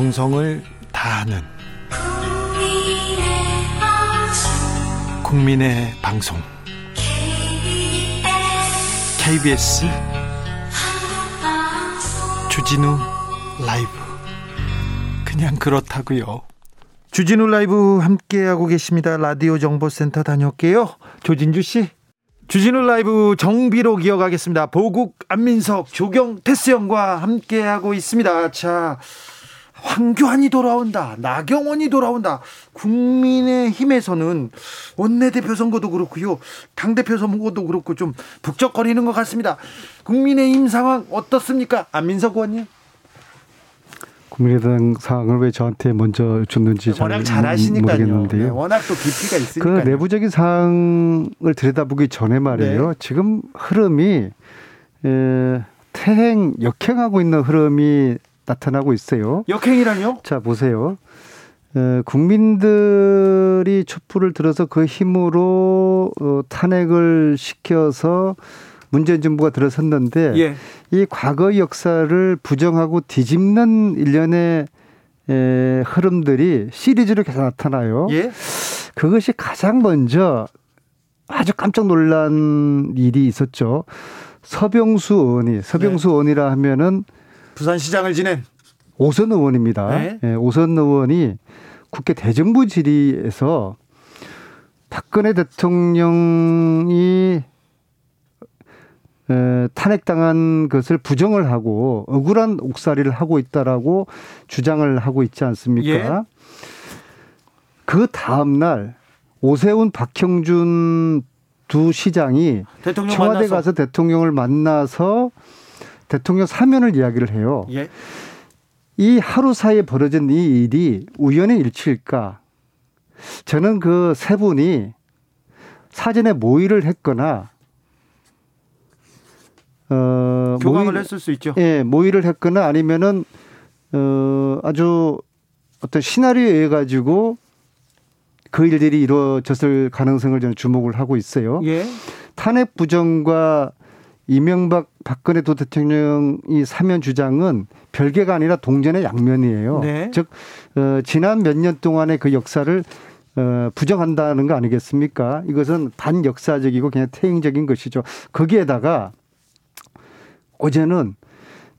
정성을 다하는 국민의 방송 KBS 주진우 라이브 그냥 그렇다고요. 주진우 라이브 함께하고 계십니다. 라디오 정보센터 다녀올게요. 조진주 씨. 주진우 라이브 정비로 기억하겠습니다. 보국 안민석 조경 테스 형과 함께하고 있습니다. 자, 황교안이 돌아온다. 나경원이 돌아온다. 국민의힘에서는 원내대표 선거도 그렇고요. 당대표 선거도 그렇고 좀 북적거리는 것 같습니다. 국민의힘 상황 어떻습니까? 안민석 의원님. 국민의당 상황을 왜 저한테 먼저 여쭙는지 워낙 잘 아시니까요. 네, 워낙 또 깊이가 있으니까. 그 내부적인 상황을 들여다보기 전에 말이에요. 네. 지금 흐름이 에, 태행 역행하고 있는 흐름이 나타나고 있어요. 역행이라뇨? 자 보세요. 에, 국민들이 촛불을 들어서 그 힘으로 어, 탄핵을 시켜서 문재인 정부가 들어섰는데 예. 이 과거 역사를 부정하고 뒤집는 일련의 에, 흐름들이 시리즈로 계속 나타나요. 예? 그것이 가장 먼저 아주 깜짝 놀란 일이 있었죠. 서병수 의원이 서병수 네. 의원이라 하면은 부산시장을 지낸 오선 의원입니다. 네. 네, 오선 의원이 국회 대정부 질의에서 박근혜 대통령이 탄핵당한 것을 부정을 하고 억울한 옥살이를 하고 있다라고 주장을 하고 있지 않습니까? 예. 그 다음 날 오세훈 박형준 두 시장이 청와대 만나서. 가서 대통령을 만나서 대통령 사면을 이야기를 해요. 예. 이 하루 사이에 벌어진 이 일이 우연의 일치일까? 저는 그 세 분이 사전에 모의를 했거나 어, 교감을 모의, 했을 수 있죠. 예, 모의를 했거나 아니면은 어, 아주 어떤 시나리오에 의해 가지고 그 일들이 이루어졌을 가능성을 저는 주목을 하고 있어요. 예. 탄핵 부정과 이명박 박근혜 도 대통령이 사면 주장은 별개가 아니라 동전의 양면이에요. 네. 즉 어, 지난 몇 년 동안의 그 역사를 어, 부정한다는 거 아니겠습니까? 이것은 반역사적이고 그냥 태행적인 것이죠. 거기에다가 어제는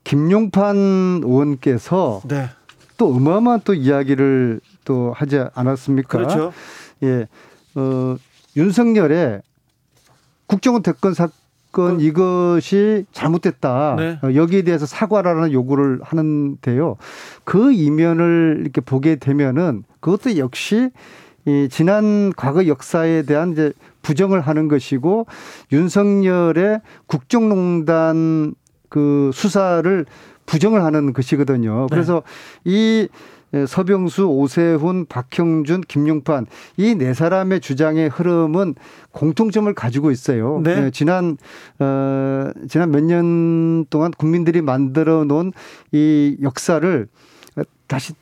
김용판 의원께서 네. 또 어마어마한 또 이야기를 또 하지 않았습니까? 그렇죠. 예. 어, 윤석열의 국정원 대권 사건 그, 이것이 잘못됐다. 네. 어, 여기에 대해서 사과라는 요구를 하는데요. 그 이면을 이렇게 보게 되면은 그것도 역시 이 지난 과거 역사에 대한 이제 부정을 하는 것이고 윤석열의 국정농단 그 수사를 부정을 하는 것이거든요. 네. 그래서 이 서병수, 오세훈, 박형준, 김용판 이 네 사람의 주장의 흐름은 공통점을 가지고 있어요. 네. 네 지난 어 지난 몇 년 동안 국민들이 만들어 놓은 이 역사를 다시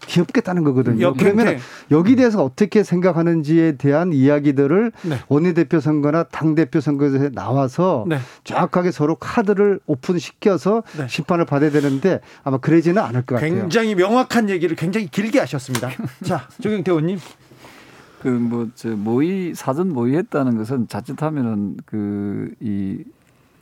귀엽겠다는 거거든요. 그러면 여기 대해서 어떻게 생각하는지에 대한 이야기들을 네. 원내대표 선거나 당대표 선거에서 나와서 네. 정확하게 서로 카드를 오픈시켜서 네. 심판을 받아야 되는데 아마 그러지는 않을 것 같아요. 굉장히 명확한 얘기를 굉장히 길게 하셨습니다. 자, 조경태 의원님. 그 뭐 저 모의 사전 모의했다는 것은 자칫하면은 그 이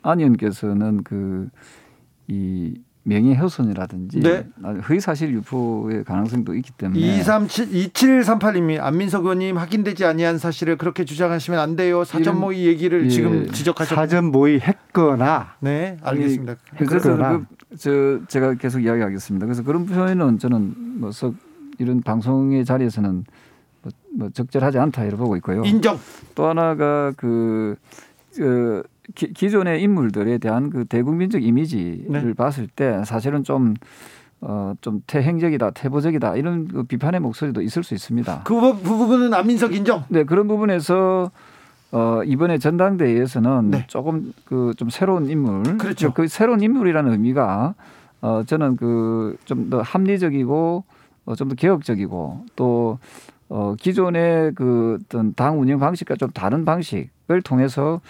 안 의원께서는 그이 명예훼손이라든지 네. 허위사실 유포의 가능성도 있기 때문에 237 2738님이 안민석 의원님 확인되지 아니한 사실을 그렇게 주장하시면 안 돼요. 사전 모의 얘기를 예. 지금 지적하셨 사전 모의 했거나 네, 알겠습니다. 아니, 그래서 그, 저 제가 계속 이야기하겠습니다. 그래서 그런 표현은 저는 뭐썩 이런 방송의 자리에서는 뭐, 뭐 적절하지 않다 이렇게 보고 있고요. 인정. 또 하나가 그, 그 기, 존의 인물들에 대한 그 대국민적 이미지를 네. 봤을 때 사실은 좀 어, 좀 태행적이다, 태보적이다 이런 그 비판의 목소리도 있을 수 있습니다. 그 부분은 안민석 인정. 네 그런 부분에서 어, 이번에 전당대회에서는 네. 조금 그 좀 새로운 인물, 그렇죠. 그 새로운 인물이라는 의미가 어, 저는 그 좀 더 합리적이고 어, 좀 더 개혁적이고 또 어, 기존의 그 어떤 당 운영 방식과 좀 다른 방식을 통해서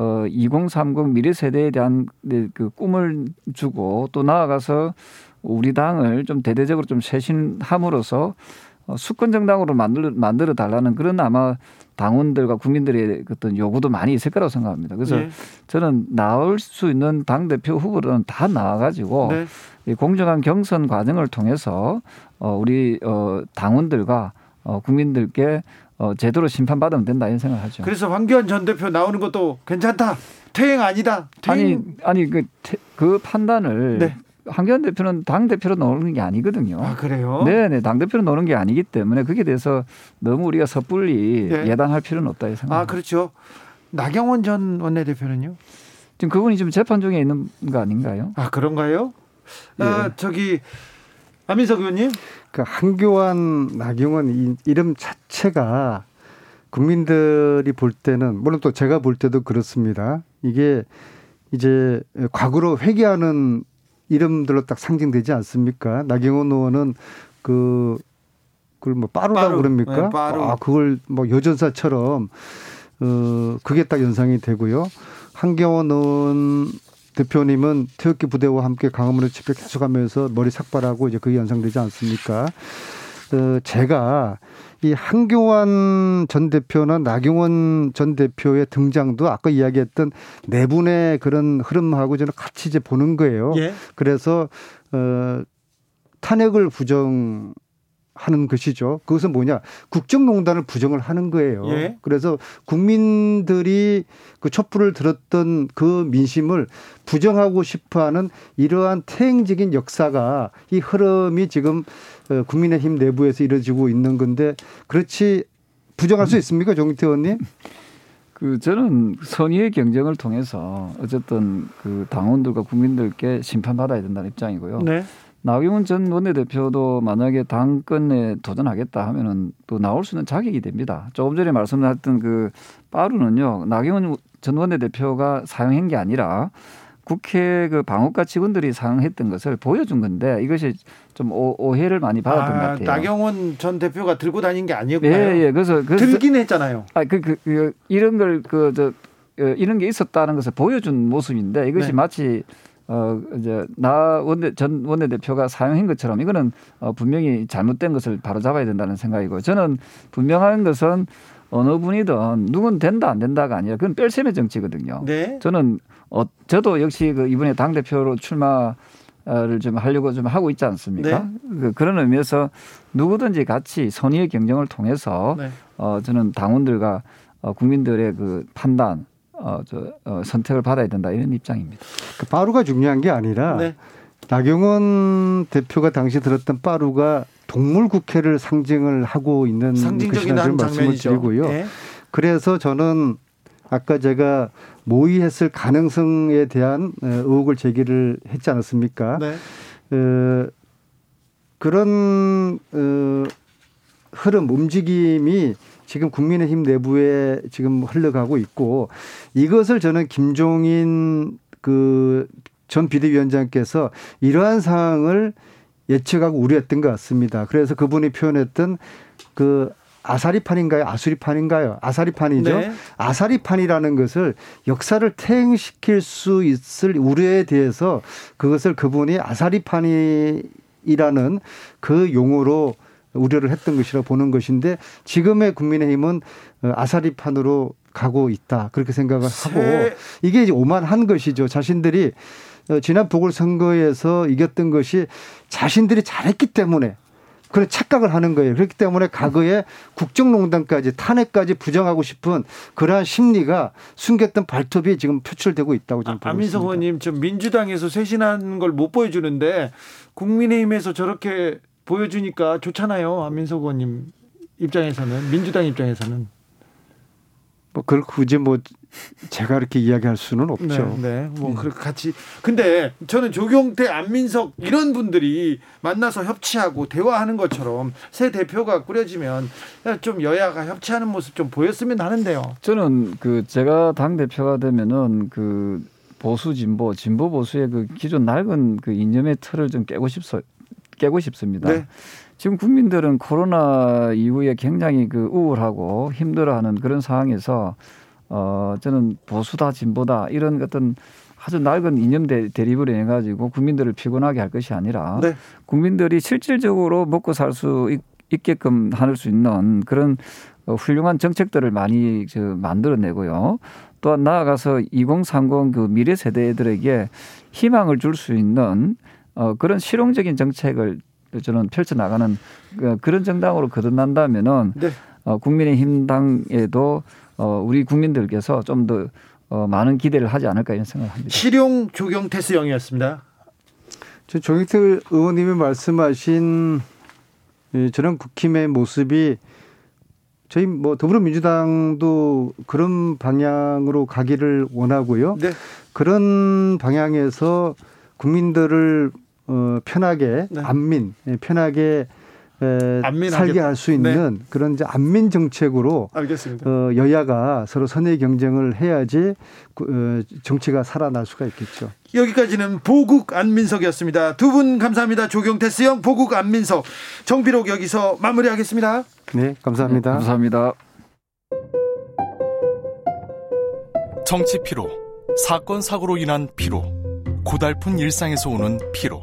어, 2030 미래 세대에 대한 네, 그 꿈을 주고 또 나아가서 우리 당을 좀 대대적으로 좀 쇄신함으로써 어, 수권 정당으로 만들어 만들어 달라는 그런 아마 당원들과 국민들의 어떤 요구도 많이 있을 거라고 생각합니다. 그래서 네. 저는 나올 수 있는 당 대표 후보들은 다 나와가지고 네. 이 공정한 경선 과정을 통해서 어, 우리 어, 당원들과 어, 국민들께 어, 제대로 심판받으면 된다 이런 생각을 하죠. 그래서 황교안 전 대표 나오는 것도 괜찮다. 퇴행 아니다. 퇴행. 아니 아니 그, 그 판단을 네. 황교안 대표는 당 대표로 나오는 게 아니거든요. 아 그래요? 네네 당 대표로 나오는 게 아니기 때문에 그게 대해서 너무 우리가 섣불리 네. 예단할 필요는 없다 이 생각. 아 그렇죠. 나경원 전 원내대표는요? 지금 그분이 지금 재판 중에 있는 거 아닌가요? 아 그런가요? 아, 예. 아 저기 안민석 의원님. 그 한교안 나경원 이 이름 자체가 국민들이 볼 때는 물론 또 제가 볼 때도 그렇습니다. 이게 이제 과거로 회귀하는 이름들로 딱 상징되지 않습니까? 나경원 의원은 그 그걸 뭐 빠루라고 빠루. 그럽니까? 네, 빠루. 아 그걸 뭐 여전사처럼 어 그게 딱 연상이 되고요. 한경원 의원 대표님은 태극기 부대와 함께 강화문의 집회 계속하면서 머리 삭발하고 이제 그게 연상되지 않습니까? 어, 제가 이 한교안 전 대표나 나경원 전 대표의 등장도 아까 이야기했던 네 분의 그런 흐름하고 저는 같이 이제 보는 거예요. 예. 그래서 어 탄핵을 부정 하는 것이죠. 그것은 뭐냐? 국정농단을 부정을 하는 거예요. 예. 그래서 국민들이 그 촛불을 들었던 그 민심을 부정하고 싶어 하는 이러한 태행적인 역사가 이 흐름이 지금 어, 국민의힘 내부에서 이루어지고 있는 건데 그렇지 부정할 수 있습니까? 정태 의원님? 그 저는 선의의 경쟁을 통해서 어쨌든 그 당원들과 국민들께 심판받아야 된다는 입장이고요. 네. 나경원 전 원내대표도 만약에 당권에 도전하겠다 하면은 또 나올 수 있는 자격이 됩니다. 조금 전에 말씀하셨던 그 빠루는요, 나경원 전 원내대표가 사용한 게 아니라 국회 그 방어과 직원들이 사용했던 것을 보여준 건데 이것이 좀 오, 해를 많이 받았던 아, 것 같아요. 나경원 전 대표가 들고 다닌 게 아니었고요. 예, 예. 그래서, 그래서 들긴 했잖아요. 아, 그, 그, 그 이런 걸그저 이런 게 있었다는 것을 보여준 모습인데 이것이 네. 마치 어 이제 나 원내 전 원내 대표가 사용한 것처럼 이거는 어 분명히 잘못된 것을 바로 잡아야 된다는 생각이고 저는 분명한 것은 어느 분이든 누군 된다 안 된다가 아니라 그건 뺄셈의 정치거든요. 네. 저는 어 저도 역시 그 이번에 당 대표로 출마 를좀 하려고 좀 하고 있지 않습니까? 네. 그, 그런 의미에서 누구든지 같이 선의의 경쟁을 통해서 네. 어 저는 당원들과 어 국민들의 그 판단 어, 저, 어, 선택을 받아야 된다 이런 입장입니다. 그 빠루가 중요한 게 아니라 네. 나경원 대표가 당시 들었던 빠루가 동물 국회를 상징을 하고 있는 상징적인 그 말씀을 드리고요. 네. 그래서 저는 아까 제가 모의했을 가능성에 대한 어, 의혹을 제기를 했지 않았습니까? 네. 어, 그런 어, 흐름 움직임이 지금 국민의힘 내부에 지금 흘러가고 있고 이것을 저는 김종인 그 전 비대위원장께서 이러한 상황을 예측하고 우려했던 것 같습니다. 그래서 그분이 표현했던 그 아사리판인가요? 아수리판인가요? 아사리판이죠. 네. 아사리판이라는 것을 역사를 퇴행시킬 수 있을 우려에 대해서 그것을 그분이 아사리판이라는 그 용어로 우려를 했던 것이라 보는 것인데 지금의 국민의힘은 어, 아사리판으로 가고 있다 그렇게 생각을 하고 이게 이제 오만한 것이죠. 자신들이 어, 지난 보궐선거에서 이겼던 것이 자신들이 잘했기 때문에 그런 착각을 하는 거예요. 그렇기 때문에 과거에 국정농단까지 탄핵까지 부정하고 싶은 그러한 심리가 숨겼던 발톱이 지금 표출되고 있다고 저는 아, 안민석 의원님, 좀 민주당에서 쇄신하는 걸못 보여주는데 국민의힘에서 저렇게 보여주니까 좋잖아요. 안민석 의원님 입장에서는 민주당 입장에서는 뭐 그걸 굳이 뭐 제가 이렇게 이야기할 수는 없죠. 네, 네. 뭐 네. 그렇게 같이 근데 저는 조경태, 안민석 이런 분들이 만나서 협치하고 대화하는 것처럼 새 대표가 꾸려지면 좀 여야가 협치하는 모습 좀 보였으면 하는데요. 저는 그 제가 당 대표가 되면은 그 보수 진보, 진보 보수의 그 기존 낡은 그 이념의 틀을 좀 깨고 싶어 깨고 싶습니다. 네. 지금 국민들은 코로나 이후에 굉장히 그 우울하고 힘들어하는 그런 상황에서 어 저는 보수다 진보다 이런 어떤 아주 낡은 이념 대립을 해 가지고 국민들을 피곤하게 할 것이 아니라 네. 국민들이 실질적으로 먹고 살 수 있게끔 할 수 있는 그런 어, 훌륭한 정책들을 많이 저 만들어내고요. 또한 나아가서 2030 그 미래 세대들에게 희망을 줄 수 있는 어, 그런 실용적인 정책을 저는 펼쳐 나가는 그, 그런 정당으로 거듭난다면은 네. 어, 국민의힘 당에도 어, 우리 국민들께서 좀더 어, 많은 기대를 하지 않을까 이런 생각을 합니다. 실용 조경태 수영이었습니다. 저 조경태 의원님이 말씀하신 저런 국힘의 모습이 저희 뭐 더불어민주당도 그런 방향으로 가기를 원하고요. 네. 그런 방향에서 국민들을 어 편하게 네. 안민 편하게 에, 살게 할 수 있는 네. 그런 이제 안민 정책으로 알겠습니다. 어, 여야가 서로 선의 경쟁을 해야지 어, 정치가 살아날 수가 있겠죠. 여기까지는 보국 안민석이었습니다. 두 분 감사합니다. 조경태 수영 보국 안민석 정비록 여기서 마무리하겠습니다. 네, 감사합니다. 네, 감사합니다. 정치 피로, 사건 사고로 인한 피로, 고달픈 일상에서 오는 피로.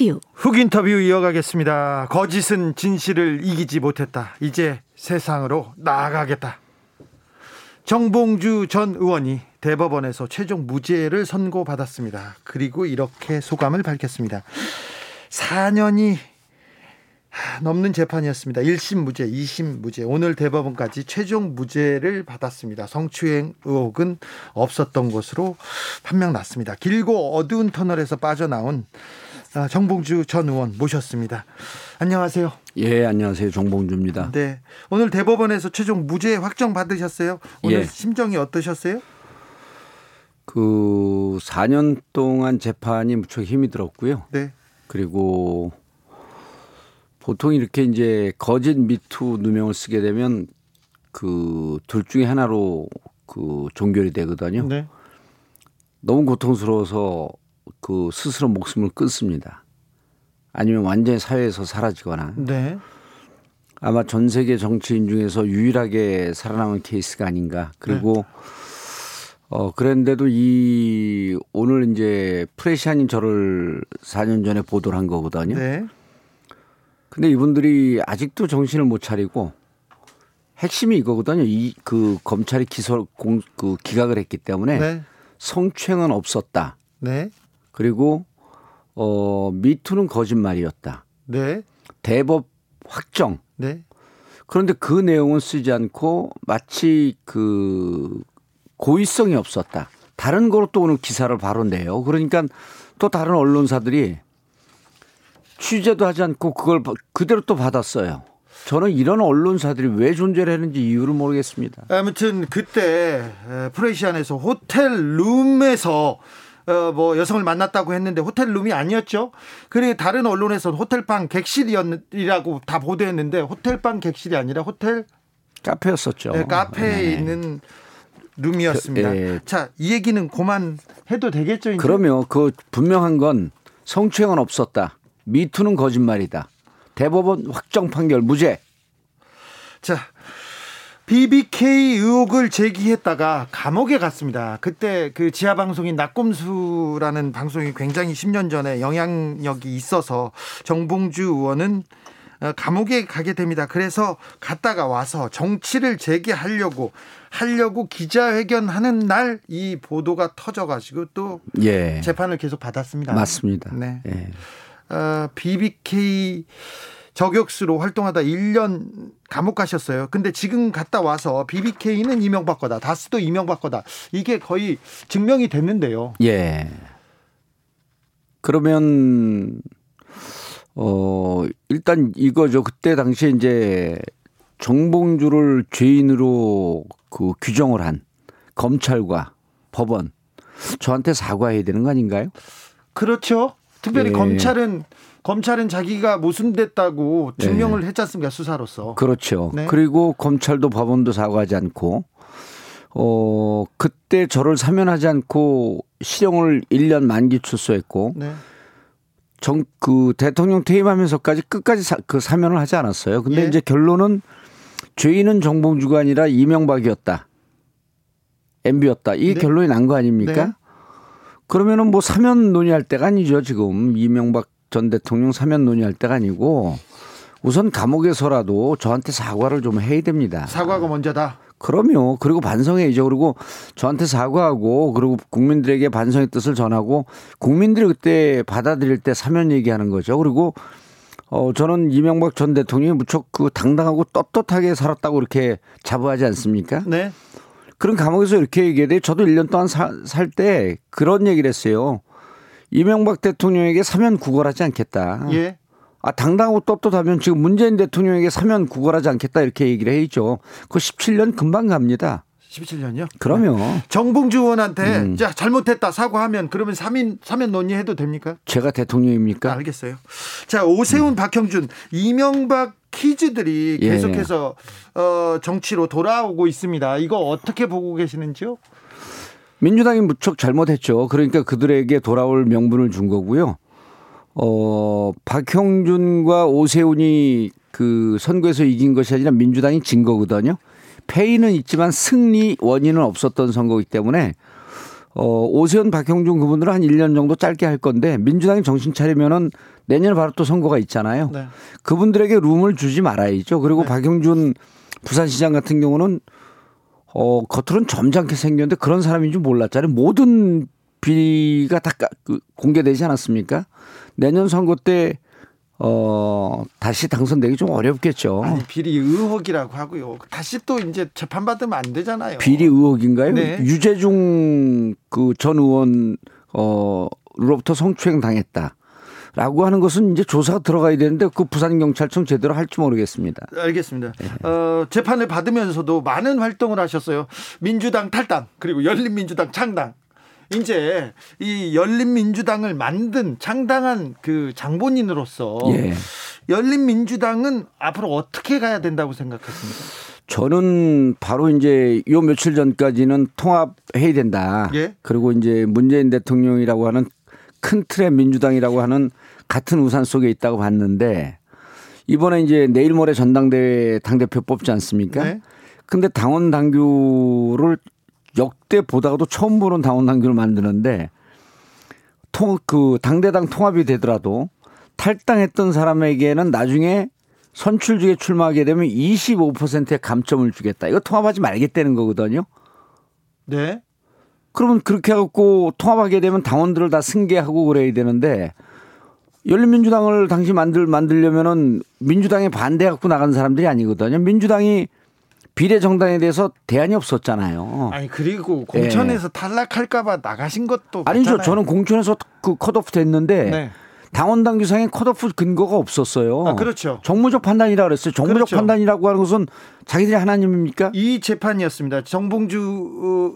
인터뷰. 훅 인터뷰 이어가겠습니다. 거짓은 진실을 이기지 못했다. 이제 세상으로 나아가겠다. 정봉주 전 의원이 대법원에서 최종 무죄를 선고받았습니다. 그리고 이렇게 소감을 밝혔습니다. 4년이 넘는 재판이었습니다. 1심 무죄, 2심 무죄, 오늘 대법원까지 최종 무죄를 받았습니다. 성추행 의혹은 없었던 것으로 판명 났습니다. 길고 어두운 터널에서 빠져나온 아, 정봉주 전 의원 모셨습니다. 안녕하세요. 예, 안녕하세요. 정봉주입니다. 네. 오늘 대법원에서 최종 무죄 확정 받으셨어요? 오늘 예. 심정이 어떠셨어요? 그 4년 동안 재판이 무척 힘이 들었고요. 네. 그리고 보통 이렇게 이제 거짓 미투 누명을 쓰게 되면 그 둘 중에 하나로 그 종결이 되거든요. 네. 너무 고통스러워서 그 스스로 목숨을 끊습니다. 아니면 완전히 사회에서 사라지거나. 네. 아마 전 세계 정치인 중에서 유일하게 살아남은 케이스가 아닌가. 그리고 네. 어 그랬는데도 이 오늘 이제 프레시아님 저를 4년 전에 보도를 한 거거든요. 네. 근데 이분들이 아직도 정신을 못 차리고 핵심이 이거거든요. 이 그 검찰이 기소 공그 기각을 했기 때문에 네. 성추행은 없었다. 네. 그리고 어 미투는 거짓말이었다. 네. 대법 확정. 네. 그런데 그 내용은 쓰지 않고 마치 그 고의성이 없었다. 다른 거로 또 오늘 기사를 바로 내요. 그러니까 또 다른 언론사들이 취재도 하지 않고 그걸 그대로 또 받았어요. 저는 이런 언론사들이 왜 존재를 했는지 이유를 모르겠습니다. 아무튼 그때 프레시안에서 호텔 룸에서 어, 뭐 여성을 만났다고 했는데 호텔 룸이 아니었죠. 그리고 다른 언론에서 호텔방 객실이라고 다 보도했는데 호텔방 객실이 아니라 호텔 카페였었죠. 네, 카페에 네. 있는 룸이었습니다. 그, 예. 자, 이 얘기는 그만 해도 되겠죠. 이제? 그러면 그 분명한 건 성추행은 없었다. 미투는 거짓말이다. 대법원 확정 판결 무죄. 자, BBK 의혹을 제기했다가 감옥에 갔습니다. 그때 그 지하 방송인 낙곰수라는 방송이 굉장히 10년 전에 영향력이 있어서 정봉주 의원은 어, 감옥에 가게 됩니다. 그래서 갔다가 와서 정치를 재개하려고 하려고 기자회견하는 날 이 보도가 터져가지고 또 예. 재판을 계속 받았습니다. 맞습니다. 네. 예. 어, BBK 저격수로 활동하다 1년 감옥 가셨어요. 근데 지금 갔다 와서 BBK는 이명박 거다. 다스도 이명박 거다. 이게 거의 증명이 됐는데요. 예. 그러면 어, 일단 이거죠. 그때 당시에 이제 정봉주를 죄인으로 그 규정을 한 검찰과 법원 저한테 사과해야 되는 거 아닌가요? 그렇죠. 특별히 예. 검찰은 검찰은 자기가 모순됐다고 증명을 네. 했지 않습니까 수사로서. 그렇죠. 네. 그리고 검찰도 법원도 사과하지 않고 어 그때 저를 사면하지 않고 실형을 1년 만기 출소했고 네. 정그 대통령 퇴임하면서까지 끝까지 사, 그 사면을 하지 않았어요. 근데 예. 이제 결론은 죄인은 정봉주가 아니라 이명박이었다. MB였다. 이 네. 결론이 난 거 아닙니까? 네. 그러면은 뭐 사면 논의할 때가 아니죠. 지금 이명박 전 대통령 사면 논의할 때가 아니고 우선 감옥에서라도 저한테 사과를 좀 해야 됩니다. 사과가 먼저다. 그럼요. 그리고 반성해야죠. 그리고 저한테 사과하고 그리고 국민들에게 반성의 뜻을 전하고 국민들이 그때 받아들일 때 사면 얘기하는 거죠. 그리고 어 저는 이명박 전 대통령이 무척 그 당당하고 떳떳하게 살았다고 이렇게 자부하지 않습니까? 네. 그런 감옥에서 이렇게 얘기해. 저도 1년 동안 살 때 그런 얘기를 했어요. 이명박 대통령에게 사면 구걸하지 않겠다. 예. 아, 당당하고 떳떳하면 지금 문재인 대통령에게 사면 구걸하지 않겠다 이렇게 얘기를 해있죠. 그 17년 금방 갑니다. 17년요? 그러면 정봉주 의원한테 음. 자 잘못했다 사과하면 그러면 사면 사면 논의해도 됩니까? 제가 대통령입니까? 알겠어요. 자 오세훈, 음. 박형준, 이명박 퀴즈들이 예. 계속해서 예. 어, 정치로 돌아오고 있습니다. 이거 어떻게 보고 계시는지요? 민주당이 무척 잘못했죠. 그러니까 그들에게 돌아올 명분을 준 거고요. 어, 박형준과 오세훈이 그 선거에서 이긴 것이 아니라 민주당이 진 거거든요. 패인은 있지만 승리 원인은 없었던 선거이기 때문에 어, 오세훈, 박형준 그분들은 한 1년 정도 짧게 할 건데 민주당이 정신 차리면은 내년에 바로 또 선거가 있잖아요. 네. 그분들에게 룸을 주지 말아야죠. 그리고 네. 박형준 부산시장 같은 경우는 어, 겉으로는 점잖게 생겼는데 그런 사람인 줄 몰랐잖아요. 모든 비리가 다그 공개되지 않았습니까? 내년 선거 때 어, 다시 당선되기 좀 어렵겠죠. 아니, 비리 의혹이라고 하고요. 다시 또 이제 재판받으면 안 되잖아요. 비리 의혹인가요? 네. 유재중 그 전 의원, 어, 로부터 성추행 당했다. 라고 하는 것은 이제 조사가 들어가야 되는데 그 부산경찰청 제대로 할지 모르겠습니다. 알겠습니다. 네. 어, 재판을 받으면서도 많은 활동을 하셨어요. 민주당 탈당, 그리고 열린민주당 창당. 이제 이 열린민주당을 만든 창당한 그 장본인으로서 예. 열린민주당은 앞으로 어떻게 가야 된다고 생각하십니까? 저는 바로 이제 요 며칠 전까지는 통합해야 된다. 예? 그리고 이제 문재인 대통령이라고 하는 큰 틀의 민주당이라고 하는 같은 우산 속에 있다고 봤는데 이번에 이제 내일 모레 전당대회 당대표 뽑지 않습니까? 네. 근데 당원 당규를 역대 보다가도 처음 보는 당원 당규를 만드는데 통, 그 당대당 통합이 되더라도 탈당했던 사람에게는 나중에 선출직에 출마하게 되면 25%의 감점을 주겠다. 이거 통합하지 말겠다는 거거든요. 네. 그러면 그렇게 해갖고 통합하게 되면 당원들을 다 승계하고 그래야 되는데 열린민주당을 당시 만들 만들려면은 민주당에 반대해갖고 나간 사람들이 아니거든요. 민주당이 비례 정당에 대해서 대안이 없었잖아요. 아니 그리고 공천에서 네. 탈락할까봐 나가신 것도 아니죠. 맞잖아요. 저는 공천에서 그 컷오프 됐는데 네. 당원 당 규상에 컷오프 근거가 없었어요. 아, 그렇죠. 정무적 판단이라 그랬어요. 정무적 그렇죠. 판단이라고 하는 것은 자기들이 하나님입니까? 이 재판이었습니다. 정봉주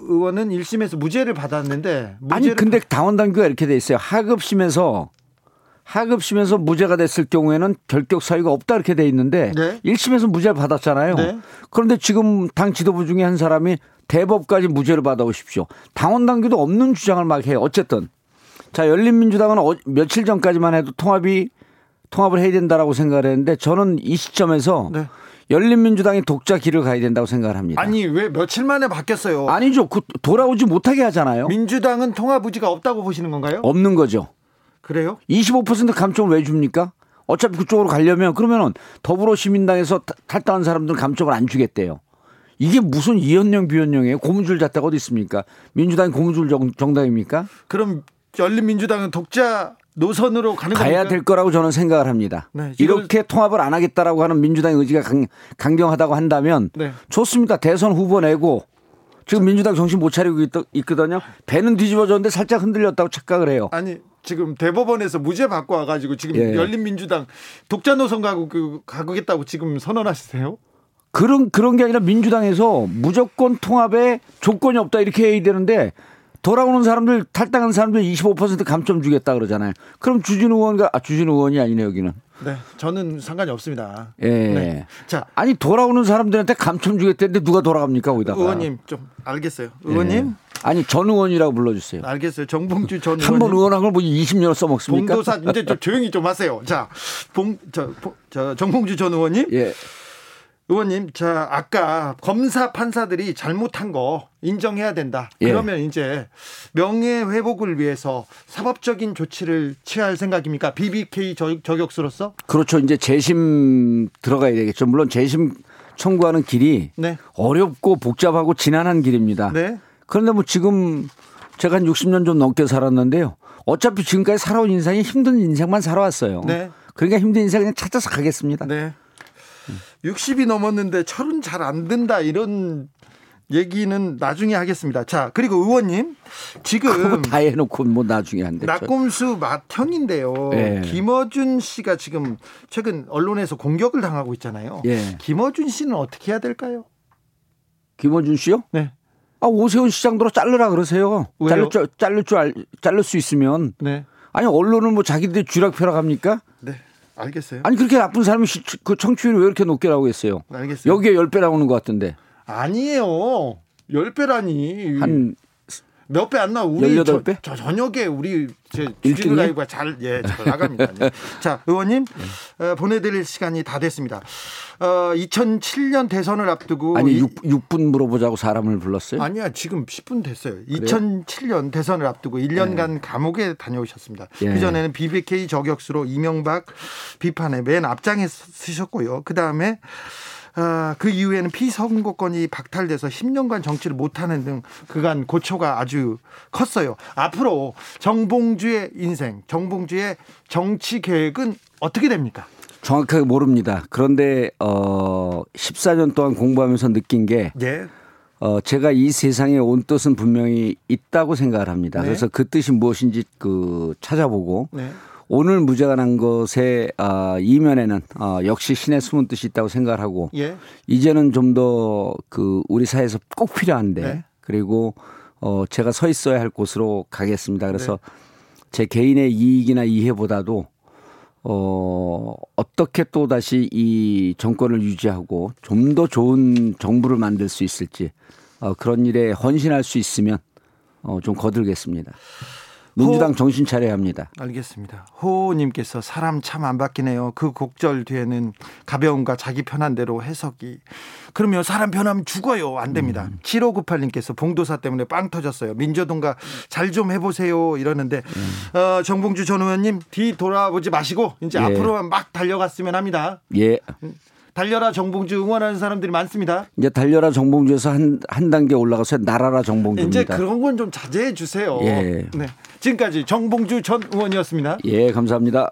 의원은 1심에서 무죄를 받았는데 무죄를 아니 근데 당원 당규가 이렇게 돼 있어요. 하급심에서 하급심에서 무죄가 됐을 경우에는 결격 사유가 없다 이렇게 돼 있는데 네. 1심에서 무죄를 받았잖아요. 네. 그런데 지금 당 지도부 중에 한 사람이 대법까지 무죄를 받아오십시오. 당원 당규도 없는 주장을 막 해요. 어쨌든 자 열린민주당은 어, 며칠 전까지만 해도 통합이 통합을 해야 된다라고 생각을 했는데 저는 이 시점에서 네. 열린민주당이 독자 길을 가야 된다고 생각을 합니다. 아니 왜 며칠 만에 바뀌었어요? 아니죠. 그 돌아오지 못하게 하잖아요. 민주당은 통합 의지가 없다고 보시는 건가요? 없는 거죠. 그래요? 25% 감점을 왜 줍니까? 어차피 그쪽으로 가려면 그러면은 더불어시민당에서 탈당한 사람들은 감점을 안 주겠대요. 이게 무슨 이연령 비연령이에요? 고무줄 잣대가 어디 있습니까? 민주당이 고무줄 정, 당입니까 그럼 열린민주당은 독자 노선으로 가는 가야 겁니까? 될 거라고 저는 생각을 합니다. 네, 이렇게 통합을 안 하겠다라고 하는 민주당의 의지가 강, 강경하다고 한다면 네. 좋습니다. 대선 후보 내고 지금 민주당 정신 못 차리고 있, 거든요 배는 뒤집어졌는데 살짝 흔들렸다고 착각을 해요. 아니 지금 대법원에서 무죄 받고 와가지고 지금 예. 열린민주당 독자 노선 가고 그 가겠다고 지금 선언하시세요? 그런 그런 게 아니라 민주당에서 무조건 통합에 조건이 없다 이렇게 해야 되는데 돌아오는 사람들 탈당한 사람들 25% 감점 주겠다 그러잖아요. 그럼 주진우 의원과 아 주진우 의원이 아니네 여기는. 네, 저는 상관이 없습니다. 예. 네. 자, 아니 돌아오는 사람들한테 감점 주겠다는데 누가 돌아갑니까 거기다가? 의원님 좀 알겠어요. 의원님. 예. 아니 전 의원이라고 불러주세요. 알겠어요. 정봉주 전 의원. 한번 의원한 걸 뭐 20년 써먹습니까? 봉도사 이제 좀 조용히 좀 하세요. 자, 봉저 저, 정봉주 전 의원님. 예. 의원님, 자 아까 검사 판사들이 잘못한 거 인정해야 된다. 예. 그러면 이제 명예 회복을 위해서 사법적인 조치를 취할 생각입니까? BBK 저격수로서? 그렇죠. 이제 재심 들어가야 되겠죠. 물론 재심 청구하는 길이 네. 어렵고 복잡하고 지난한 길입니다. 네. 그런데 뭐 지금 제가 한 60년 좀 넘게 살았는데요. 어차피 지금까지 살아온 인생이 힘든 인생만 살아왔어요. 네. 그러니까 힘든 인생 그냥 찾아서 가겠습니다. 네. 60이 넘었는데 철은 잘안 든다 이런 얘기는 나중에 하겠습니다. 자, 그리고 의원님 지금 다 해놓고 뭐 나중에 한대. 낙곰수 맏형인데요. 네. 김어준 씨가 지금 최근 언론에서 공격을 당하고 있잖아요. 네. 김어준 씨는 어떻게 해야 될까요? 김어준 씨요? 네. 아 오세훈 시장도로 자르라 그러세요. 왜요? 자를 줄 자를 줄 알, 자를 수 있으면. 네. 아니 언론은 뭐 자기들 이 쥐락펴락 합니까? 네. 알겠어요. 아니 그렇게 나쁜 사람이 그 청취율이 왜 이렇게 높게 나오고 있어요? 알겠어요. 여기에 10배 나오는 것 같은데. 아니에요. 10배라니. 한 몇 배 안 나. 우리 18배? 저, 저 저녁에 우리 제 주진우 라이브가 잘, 예, 잘 나갑니다. 자, 의원님, 네. 어, 보내 드릴 시간이 다 됐습니다. 어, 2007년 대선을 앞두고. 아니, 6, 6분 물어보자고 사람을 불렀어요? 아니야, 지금 10분 됐어요. 그래요? 2007년 대선을 앞두고 1년간 네. 감옥에 다녀오셨습니다. 예. 그전에는 BBK 저격수로 이명박 비판에 맨 앞장에 서셨고요. 그 다음에 아, 그 이후에는 피선거권이 박탈돼서 10년간 정치를 못하는 등 그간 고초가 아주 컸어요. 앞으로 정봉주의 인생, 정봉주의 정치 계획은 어떻게 됩니까? 정확하게 모릅니다. 그런데 어 14년 동안 공부하면서 느낀 게 예. 어 제가 이 세상에 온 뜻은 분명히 있다고 생각을 합니다. 네. 그래서 그 뜻이 무엇인지 그 찾아보고 네. 오늘 무죄가 난 것의 어, 이면에는 어, 역시 신의 숨은 뜻이 있다고 생각을 하고 예. 이제는 좀 더 그 우리 사회에서 꼭 필요한데 네. 그리고 어, 제가 서 있어야 할 곳으로 가겠습니다. 그래서 네. 제 개인의 이익이나 이해보다도 어, 어떻게 또 다시 이 정권을 유지하고 좀 더 좋은 정부를 만들 수 있을지 어, 그런 일에 헌신할 수 있으면 어, 좀 거들겠습니다. 민주당 정신 차려야 합니다. 알겠습니다. 호님께서 사람 참 안 바뀌네요. 그 곡절 뒤에는 가벼움과 자기 편한 대로 해석이. 그러면 사람 편하면 죽어요. 안 됩니다. 음. 7598님께서 봉도사 때문에 빵 터졌어요. 민주동과 잘좀 해보세요. 이러는데 음. 어, 정봉주 전 의원님 뒤 돌아보지 마시고 이제 예. 앞으로만 막 달려갔으면 합니다. 예. 달려라 정봉주 응원하는 사람들이 많습니다. 이제 달려라 정봉주에서 한, 한 단계 올라가서 날아라 정봉주입니다. 이제 그런 건 좀 자제해 주세요. 예. 네. 지금까지 정봉주 전 의원이었습니다. 예, 감사합니다.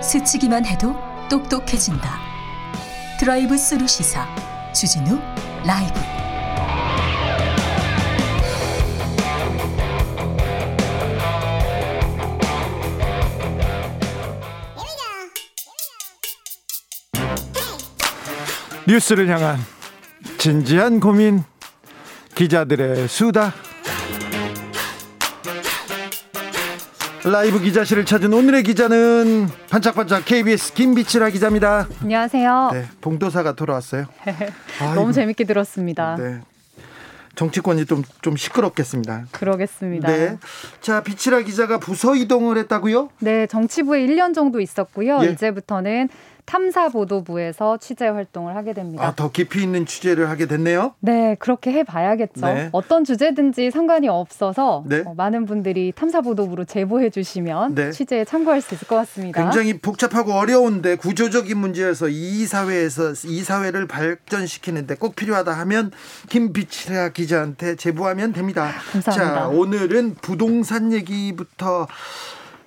스치기만 해도 똑똑해진다. 드라이브 스루 시사 주진우 라이브. 뉴스를 향한 진지한 고민 기자들의 수다 라이브 기자실을 찾은 오늘의 기자는 반짝반짝 KBS 김비치라 기자입니다. 안녕하세요. 네, 봉도사가 돌아왔어요. 너무 재밌게 들었습니다. 네. 정치권이 좀, 좀 시끄럽겠습니다. 그러겠습니다. 네. 자, 비치라 기자가 부서 이동을 했다고요? 네, 정치부에 1년 정도 있었고요. 예. 이제부터는 탐사보도부에서 취재 활동을 하게 됩니다. 아, 더 깊이 있는 취재를 하게 됐네요? 네, 그렇게 해봐야겠죠. 네. 어떤 주제든지 상관이 없어서 네. 어, 많은 분들이 탐사보도부로 제보해 주시면 네. 취재에 참고할 수 있을 것 같습니다. 굉장히 복잡하고 어려운데 구조적인 문제에서 이 사회에서 이 사회를 발전시키는데 꼭 필요하다 하면 김비치라 기자한테 제보하면 됩니다. 감사합니다. 자, 오늘은 부동산 얘기부터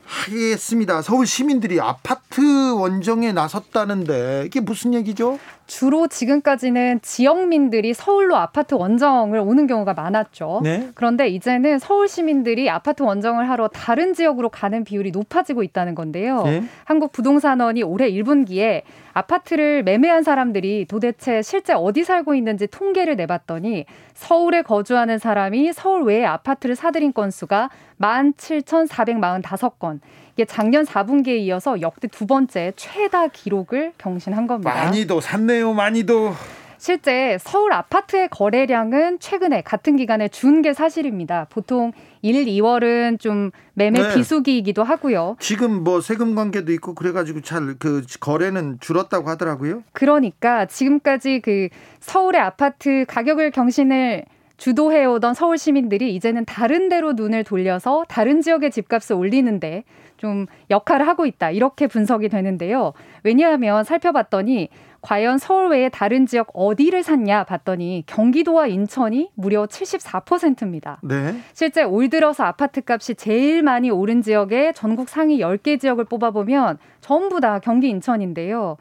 하겠습니다. 서울 시민들이 아파트 원정에 나섰다는데 이게 무슨 얘기죠? 주로 지금까지는 지역민들이 서울로 아파트 원정을 오는 경우가 많았죠. 네? 그런데 이제는 서울 시민들이 아파트 원정을 하러 다른 지역으로 가는 비율이 높아지고 있다는 건데요. 네? 한국부동산원이 올해 1분기에 아파트를 매매한 사람들이 도대체 실제 어디 살고 있는지 통계를 내봤더니 서울에 거주하는 사람이 서울 외에 아파트를 사들인 건수가 17,445건. 이게 작년 4분기에 이어서 역대 두 번째 최다 기록을 경신한 겁니다. 많이도 샀네요, 많이도. 실제 서울 아파트의 거래량은 최근에 같은 기간에 준 게 사실입니다. 보통 1, 2월은 좀 매매 네. 비수기이기도 하고요. 지금 뭐 세금 관계도 있고 그래가지고 잘 그 거래는 줄었다고 하더라고요. 그러니까 지금까지 그 서울의 아파트 가격을 경신을 주도해오던 서울 시민들이 이제는 다른 데로 눈을 돌려서 다른 지역의 집값을 올리는데 좀 역할을 하고 있다. 이렇게 분석이 되는데요. 왜냐하면 살펴봤더니 과연 서울 외에 다른 지역 어디를 샀냐 봤더니 경기도와 인천이 무려 74%입니다. 네. 실제 올 들어서 아파트 값이 제일 많이 오른 지역의 전국 상위 10개 지역을 뽑아보면 전부 다 경기 인천인데요.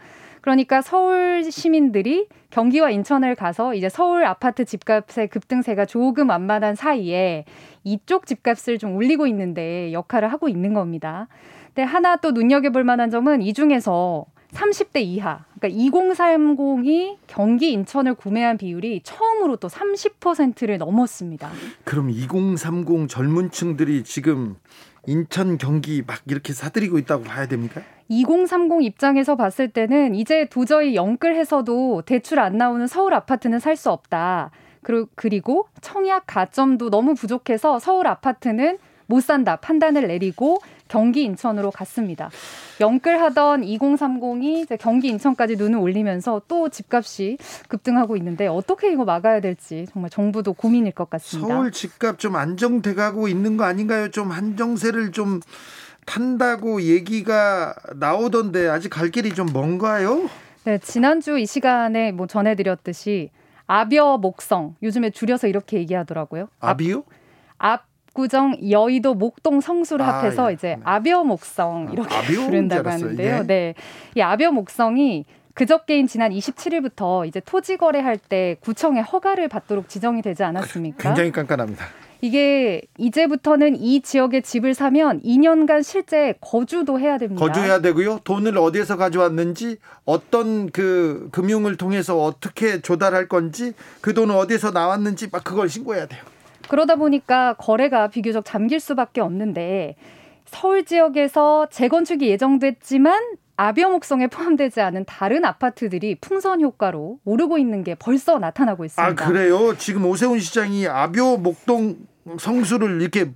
그러니까 서울 시민들이 경기와 인천을 가서 이제 서울 아파트 집값의 급등세가 조금 완만한 사이에 이쪽 집값을 좀 올리고 있는데 역할을 하고 있는 겁니다. 근데 하나 또 눈여겨볼 만한 점은 이 중에서 30대 이하, 그러니까 2030이 경기 인천을 구매한 비율이 처음으로 또 30%를 넘었습니다. 그럼 2030 젊은 층들이 지금 인천 경기 막 이렇게 사들이고 있다고 봐야 됩니까? 2030 입장에서 봤을 때는 이제 도저히 영끌해서도 대출 안 나오는 서울 아파트는 살 수 없다. 그리고 청약 가점도 너무 부족해서 서울 아파트는 못 산다 판단을 내리고 경기 인천으로 갔습니다. 영끌하던 2030이 이제 경기 인천까지 눈을 올리면서 또 집값이 급등하고 있는데 어떻게 이거 막아야 될지 정말 정부도 고민일 것 같습니다. 서울 집값 좀 안정돼 가고 있는 거 아닌가요? 좀 한정세를 좀 탄다고 얘기가 나오던데 아직 갈 길이 좀 먼가요? 네, 지난주 이 시간에 뭐 전해드렸듯이 아비어 목성 요즘에 줄여서 이렇게 얘기하더라고요. 아비요? 앞 압구정 여의도 목동 성수를 아, 합해서 예. 이제 네. 아비어 목성 이렇게 아, 부른다고 하는데요. 예. 네, 이 아비어 목성이 그저께인 지난 27일부터 이제 토지 거래할 때 구청의 허가를 받도록 지정이 되지 않았습니까? 굉장히 깐깐합니다. 이게 이제부터는 이 지역에 집을 사면 2년간 실제 거주도 해야 됩니다. 거주해야 되고요. 돈을 어디에서 가져왔는지 어떤 그 금융을 통해서 어떻게 조달할 건지 그 돈은 어디에서 나왔는지 막 그걸 신고해야 돼요. 그러다 보니까 거래가 비교적 잠길 수밖에 없는데 서울 지역에서 재건축이 예정됐지만 아비어 목성에 포함되지 않은 다른 아파트들이 풍선 효과로 오르고 있는 게 벌써 나타나고 있습니다. 아 그래요? 지금 오세훈 시장이 아비어 목동 성수를 이렇게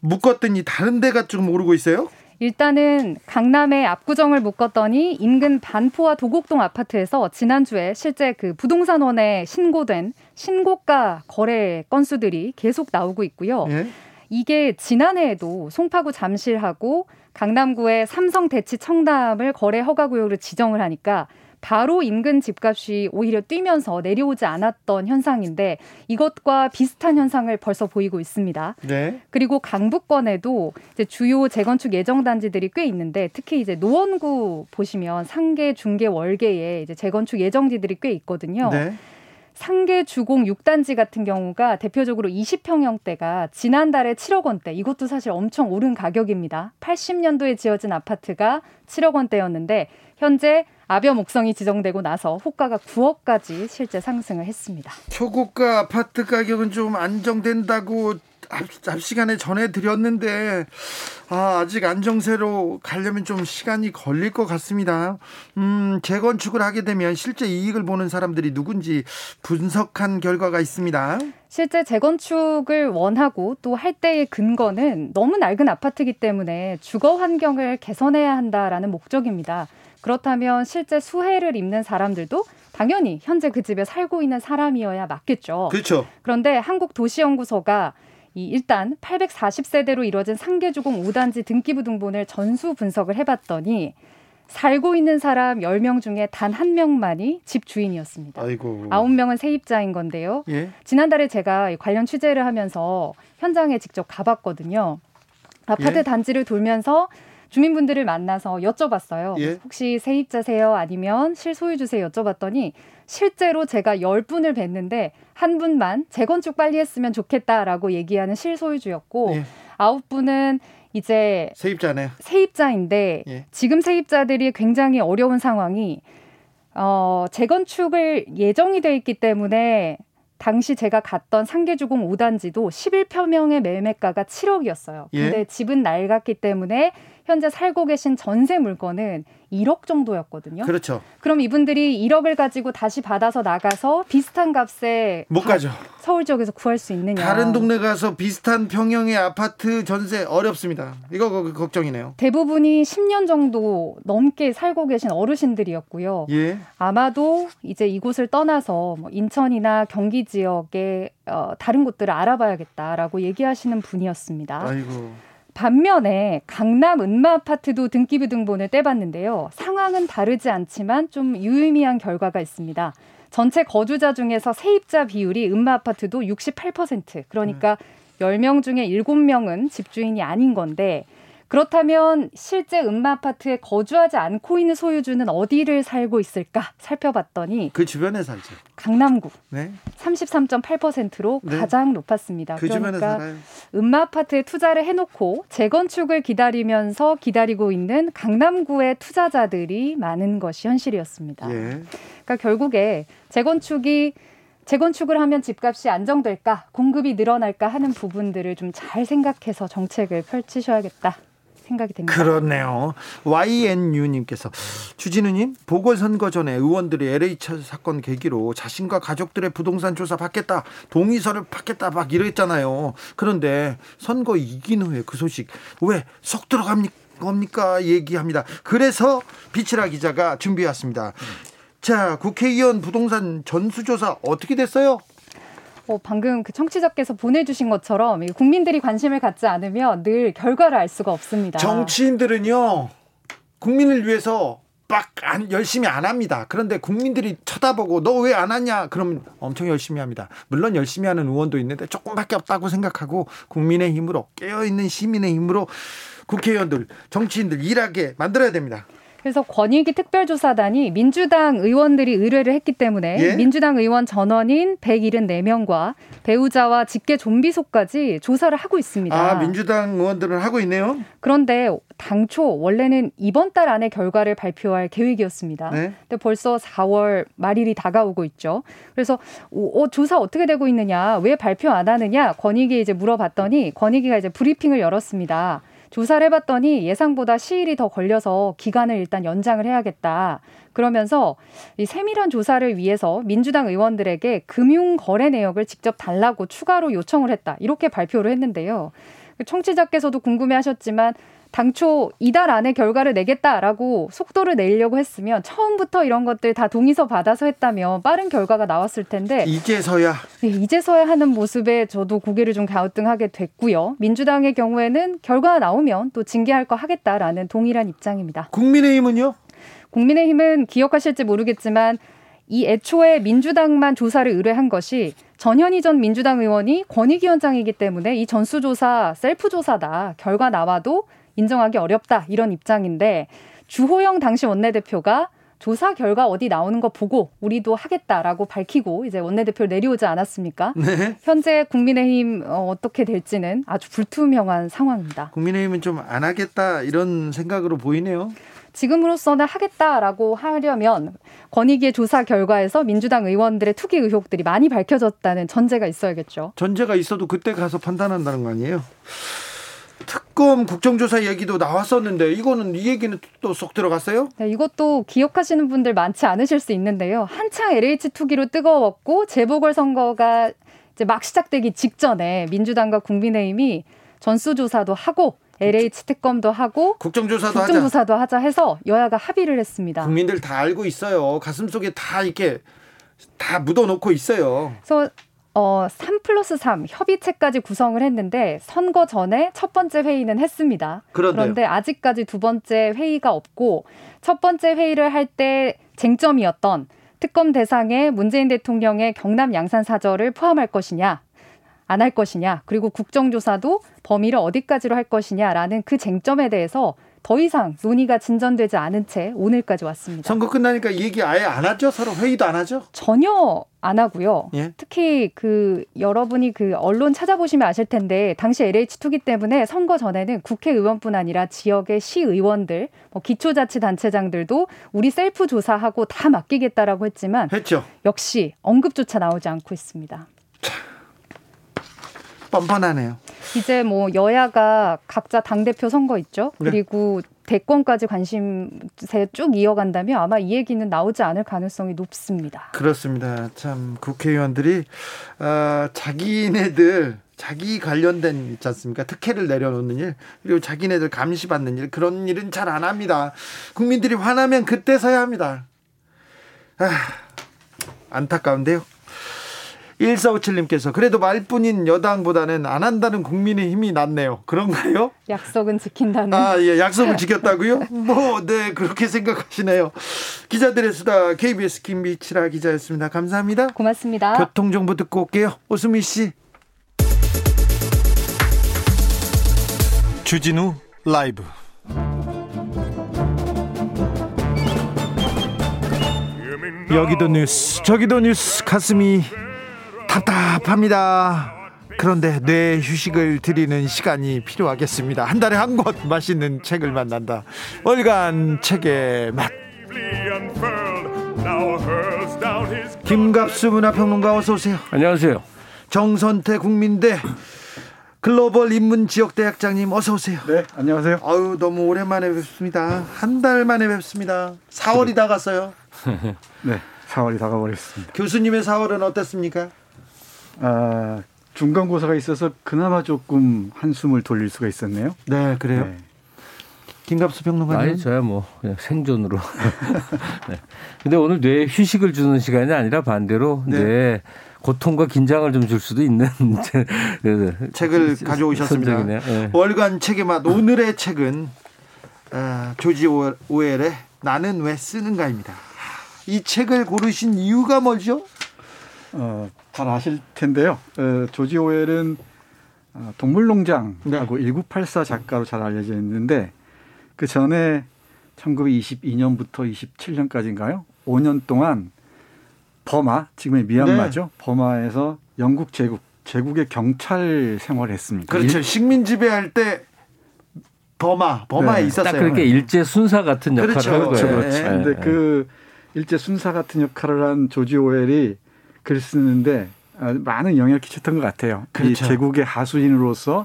묶었더니 다른 데가 좀 오르고 있어요? 일단은 강남의 압구정을 묶었더니 인근 반포와 도곡동 아파트에서 지난주에 실제 그 부동산원에 신고된 신고가 거래 건수들이 계속 나오고 있고요. 예? 이게 지난해에도 송파구 잠실하고 강남구의 삼성 대치 청담을 거래 허가 구역으로 지정을 하니까 바로 인근 집값이 오히려 뛰면서 내려오지 않았던 현상인데 이것과 비슷한 현상을 벌써 보이고 있습니다. 네. 그리고 강북권에도 주요 재건축 예정 단지들이 꽤 있는데 특히 이제 노원구 보시면 상계, 중계, 월계에 이제 재건축 예정지들이 꽤 있거든요. 네. 상계 주공 6단지 같은 경우가 대표적으로 20평형대가 지난달에 7억 원대, 이것도 사실 엄청 오른 가격입니다. 80년도에 지어진 아파트가 7억 원대였는데 현재 아비어 목성이 지정되고 나서 호가가 9억까지 실제 상승을 했습니다. 초고가 아파트 가격은 좀 안정된다고 앞, 앞 시간에 전해드렸는데 아, 아직 안정세로 가려면 좀 시간이 걸릴 것 같습니다. 음, 재건축을 하게 되면 실제 이익을 보는 사람들이 누군지 분석한 결과가 있습니다. 실제 재건축을 원하고 또 할 때의 근거는 너무 낡은 아파트이기 때문에 주거 환경을 개선해야 한다라는 목적입니다. 그렇다면 실제 수해를 입는 사람들도 당연히 현재 그 집에 살고 있는 사람이어야 맞겠죠. 그렇죠. 그런데 한국도시연구소가 이 일단 840세대로 이루어진 상계주공 5단지 등기부 등본을 전수 분석을 해봤더니 살고 있는 사람 10명 중에 단 한 명만이 집 주인이었습니다. 아이고. 9명은 세입자인 건데요. 예? 지난달에 제가 관련 취재를 하면서 현장에 직접 가봤거든요. 아파트 예. 단지를 돌면서 주민분들을 만나서 여쭤봤어요. 예. 혹시 세입자세요? 아니면 실소유주세요? 여쭤봤더니 실제로 제가 10분을 뵀는데 한 분만 재건축 빨리 했으면 좋겠다라고 얘기하는 실소유주였고 예. 9분은 이제 세입자네. 세입자인데 예. 지금 세입자들이 굉장히 어려운 상황이 어, 재건축을 예정이 돼 있기 때문에 당시 제가 갔던 상계주공 5단지도 11평형의 매매가가 7억이었어요. 예. 근데 집은 낡았기 때문에 현재 살고 계신 전세 물건은 1억 정도였거든요. 그렇죠. 그럼 이분들이 1억을 가지고 다시 받아서 나가서 비슷한 값에 못 가죠. 서울 지역에서 구할 수 있느냐. 다른 동네 가서 비슷한 평형의 아파트 전세 어렵습니다. 이거 걱정이네요. 대부분이 10년 정도 넘게 살고 계신 어르신들이었고요. 예. 아마도 이제 이곳을 떠나서 뭐 인천이나 경기 지역의 어, 다른 곳들을 알아봐야겠다라고 얘기하시는 분이었습니다. 아이고. 반면에 강남 은마 아파트도 등기부 등본을 떼봤는데요. 상황은 다르지 않지만 좀 유의미한 결과가 있습니다. 전체 거주자 중에서 세입자 비율이 은마 아파트도 68% 그러니까 음. 10명 중에 7명은 집주인이 아닌 건데 그렇다면 실제 음마 아파트에 거주하지 않고 있는 소유주는 어디를 살고 있을까 살펴봤더니 그 주변에 살죠. 강남구 네. 33.8%로 네. 가장 높았습니다. 그 그러니까 음마 아파트에 투자를 해 놓고 재건축을 기다리면서 기다리고 있는 강남구의 투자자들이 많은 것이 현실이었습니다. 예. 그러니까 결국에 재건축이 재건축을 하면 집값이 안정될까, 공급이 늘어날까 하는 부분들을 좀 잘 생각해서 정책을 펼치셔야겠다. 생각이 됩니다. 그렇네요. YNU님께서 주진우님 보궐선거 전에 의원들이 LH 사건 계기로 자신과 가족들의 부동산 조사 받겠다, 동의서를 받겠다 막 이랬잖아요. 그런데 선거 이긴 후에 그 소식 왜 속 들어갑니까? 얘기합니다. 그래서 비치라 기자가 준비했습니다. 자, 국회의원 부동산 전수조사 어떻게 됐어요? 어, 방금 그 청취자께서 보내주신 것처럼 국민들이 관심을 갖지 않으면 늘 결과를 알 수가 없습니다. 정치인들은요, 국민을 위해서 막 안, 열심히 안 합니다. 그런데 국민들이 쳐다보고 너 왜 안 하냐? 그러면 엄청 열심히 합니다. 물론 열심히 하는 의원도 있는데 조금밖에 없다고 생각하고 국민의 힘으로 깨어있는 시민의 힘으로 국회의원들, 정치인들 일하게 만들어야 됩니다. 그래서 권익위 특별조사단이 민주당 의원들이 의뢰를 했기 때문에 예? 민주당 의원 전원인 174명과 배우자와 직계 좀비소까지 조사를 하고 있습니다. 아, 민주당 의원들은 하고 있네요. 그런데 당초 원래는 이번 달 안에 결과를 발표할 계획이었습니다. 네? 근데 벌써 4월 말일이 다가오고 있죠. 그래서 어, 조사 어떻게 되고 있느냐, 왜 발표 안 하느냐 권익위에 이제 물어봤더니 권익위가 이제 브리핑을 열었습니다. 조사를 해봤더니 예상보다 시일이 더 걸려서 기간을 일단 연장을 해야겠다. 그러면서 이 세밀한 조사를 위해서 민주당 의원들에게 금융 거래 내역을 직접 달라고 추가로 요청을 했다. 이렇게 발표를 했는데요. 청취자께서도 궁금해하셨지만 당초 이달 안에 결과를 내겠다라고 속도를 내려고 했으면 처음부터 이런 것들 다 동의서 받아서 했다면 빠른 결과가 나왔을 텐데 이제서야 네, 이제서야 하는 모습에 저도 고개를 좀 갸우뚱하게 됐고요. 민주당의 경우에는 결과가 나오면 또 징계할 거 하겠다라는 동일한 입장입니다. 국민의힘은요? 국민의힘은 기억하실지 모르겠지만 이 애초에 민주당만 조사를 의뢰한 것이 전현희 전 민주당 의원이 권익위원장이기 때문에 이 전수조사 셀프 조사다 결과 나와도 인정하기 어렵다 이런 입장인데 주호영 당시 원내대표가 조사 결과 어디 나오는 거 보고 우리도 하겠다라고 밝히고 이제 원내대표를 내려오지 않았습니까? 네. 현재 국민의힘 어, 어떻게 될지는 아주 불투명한 상황입니다. 국민의힘은 좀 안 하겠다 이런 생각으로 보이네요. 지금으로서는 하겠다라고 하려면 권익위의 조사 결과에서 민주당 의원들의 투기 의혹들이 많이 밝혀졌다는 전제가 있어야겠죠. 전제가 있어도 그때 가서 판단한다는 거 아니에요? 특검 국정조사 얘기도 나왔었는데 이거는 이 얘기는 또 쏙 들어갔어요? 네, 이것도 기억하시는 분들 많지 않으실 수 있는데요. 한창 LH 투기로 뜨거웠고 재보궐 선거가 이제 막 시작되기 직전에 민주당과 국민의힘이 전수조사도 하고 LH 특검도 하고 국정조사도, 국정조사도 하자. 하자 해서 여야가 합의를 했습니다. 국민들 다 알고 있어요. 가슴 속에 다 이렇게 다 묻어놓고 있어요. 그래서 어, 3 플러스 3 협의체까지 구성을 했는데 선거 전에 첫 번째 회의는 했습니다. 그런데요. 그런데 아직까지 두 번째 회의가 없고 첫 번째 회의를 할 때 쟁점이었던 특검 대상에 문재인 대통령의 경남 양산 사절을 포함할 것이냐 안 할 것이냐, 그리고 국정조사도 범위를 어디까지로 할 것이냐라는 그 쟁점에 대해서 더 이상 논의가 진전되지 않은 채 오늘까지 왔습니다. 선거 끝나니까 얘기 아예 안 하죠? 서로 회의도 안 하죠? 전혀 안 하고요. 예? 특히 그 여러분이 그 언론 찾아보시면 아실 텐데 당시 LH2기 때문에 선거 전에는 국회의원뿐 아니라 지역의 시의원들, 뭐 기초자치단체장들도 우리 셀프 조사하고 다 맡기겠다라고 했지만 했죠. 역시 언급조차 나오지 않고 있습니다. 뻔뻔하네요. 이제 뭐 여야가 각자 당 대표 선거 있죠. 네. 그리고 대권까지 관심세 쭉 이어간다면 아마 이 얘기는 나오지 않을 가능성이 높습니다. 그렇습니다. 참 국회의원들이 어, 자기네들 자기 관련된 있지 않습니까? 특혜를 내려놓는 일 그리고 자기네들 감시받는 일 그런 일은 잘 안 합니다. 국민들이 화나면 그때서야 합니다. 아, 안타까운데요. 1457님께서 그래도 말뿐인 여당보다는 안 한다는 국민의 힘이 낫네요. 그런가요? 약속은 지킨다는. 아, 예, 약속을 지켰다고요? 뭐, 네, 그렇게 생각하시네요. 기자들의 수다 KBS 김미치라 기자였습니다. 감사합니다. 고맙습니다. 교통정보 듣고 올게요. 오수미 씨. 주진우 라이브. 여기도 뉴스, 저기도 뉴스, 가슴이 답답합니다. 그런데 뇌 휴식을 드리는 시간이 필요하겠습니다. 한 달에 한 권 맛있는 책을 만난다. 월간 책의 맛. 김갑수 문화평론가 어서 오세요. 안녕하세요. 정선태 국민대 글로벌 인문 지역 대학장님 어서 오세요. 네, 안녕하세요. 아유 너무 오랜만에 뵙습니다. 한 달 만에 뵙습니다. 4월이 다 갔어요. 네, 4월이 다가버렸습니다. 교수님의 4월은 어땠습니까? 아, 중간고사가 있어서 그나마 조금 한숨을 돌릴 수가 있었네요. 네, 그래요. 네. 김갑수 평론가님. 아니 저야 뭐 그냥 생존으로. 네. 근데 오늘 뇌 휴식을 주는 시간이 아니라 반대로 네. 뇌 고통과 긴장을 좀 줄 수도 있는 책을 가져오셨습니다. 네. 월간 책의 맛 오늘의 책은 어, 조지 오웰의 나는 왜 쓰는가입니다. 이 책을 고르신 이유가 뭐죠? 어, 잘 아실 텐데요. 어, 조지 오웰은 어, 동물농장하고 네. 1984 작가로 잘 알려져 있는데 그 전에 1922년부터 27년까지인가요? 5년 동안 버마, 지금의 미얀마죠. 네. 버마에서 영국 제국, 제국의 경찰 생활을 했습니다. 그렇죠. 식민 지배할 때 버마, 버마에 네. 있었어요. 딱 그렇게 일제 순사 같은 역할을 그렇죠. 하는 거예요. 그렇죠. 그렇죠. 네. 근데 그 일제 순사 같은 역할을 한 조지 오웰이 글 쓰는데 아, 많은 영향을 끼쳤던 것 같아요. 그렇죠. 이 제국의 하수인으로서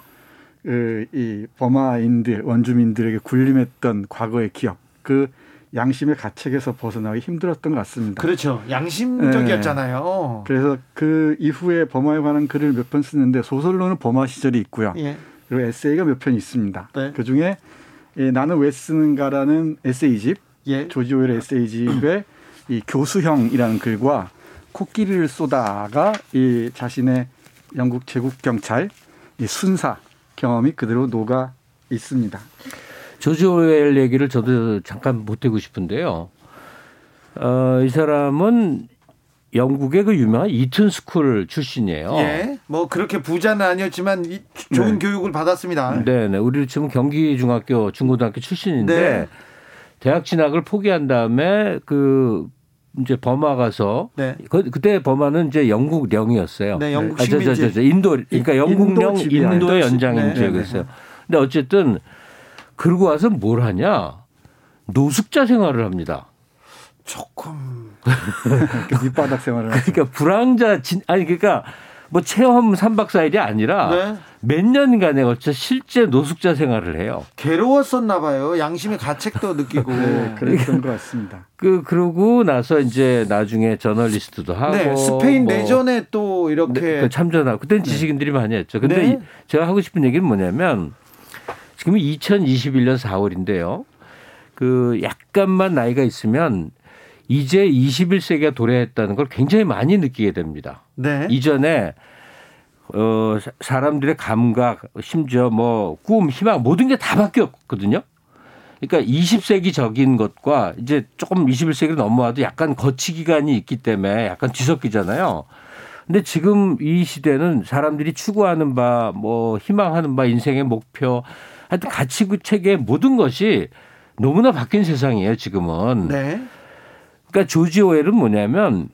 그이 버마인들 원주민들에게 군림했던 과거의 기억 그 양심의 가책에서 벗어나기 힘들었던 것 같습니다. 그렇죠. 양심적이었잖아요. 네. 그래서 그 이후에 버마에 관한 글을 몇 편 쓰는데 소설로는 버마 시절이 있고요. 예. 그리고 에세이가 몇 편 있습니다. 네. 그 중에 예, 나는 왜 쓰는가라는 에세이집, 예. 조지 오웰의 에세이집의 이 교수형이라는 글과 코끼리를 쏘다가 이 자신의 영국 제국 경찰 이 순사 경험이 그대로 녹아 있습니다. 조지 오웰 얘기를 저도 잠깐 보태고 싶은데요. 어, 이 사람은 영국의 그 유명한 이튼 스쿨 출신이에요. 예. 뭐 그렇게 부자는 아니었지만 좋은 네. 교육을 받았습니다. 네, 네. 우리 지금 경기 중학교, 중고등학교 출신인데 네. 대학 진학을 포기한 다음에 그 이제 버마 가서 네. 그, 그때 버마는 이제 영국령이었어요. 네, 영국. 아, 저, 저, 저, 인도 그러니까 영국령 인도 인도의 연장인지였어요. 네, 네, 근데 어쨌든 그러고 와서 뭘 하냐? 노숙자 생활을 합니다. 조금 밑바닥 생활을 그러니까 불황자 진 아니 그러니까 뭐 체험 3박 4일이 아니라 네. 몇 년간에 걸쳐 실제 노숙자 생활을 해요. 괴로웠었나 봐요. 양심의 가책도 느끼고. 네, 그랬던 것 같습니다. 그 그러고 나서 이제 나중에 저널리스트도 하고 네, 스페인 뭐 내전에 또 이렇게 네, 그 참전하고 그때는 네. 지식인들이 많이 했죠. 근데 네. 제가 하고 싶은 얘기는 뭐냐면 지금 2021년 4월인데요. 그 약간만 나이가 있으면 이제 21세기가 도래했다는 걸 굉장히 많이 느끼게 됩니다. 네. 이전에 어 사람들의 감각, 심지어 뭐 꿈, 희망 모든 게 다 바뀌었거든요. 그러니까 20세기 적인 것과 이제 조금 21세기로 넘어와도 약간 거치 기간이 있기 때문에 약간 뒤섞이잖아요. 근데 지금 이 시대는 사람들이 추구하는 바, 뭐 희망하는 바, 인생의 목표, 하여튼 가치 체계의 모든 것이 너무나 바뀐 세상이에요, 지금은. 네. 그러니까 조지 오웰은 뭐냐면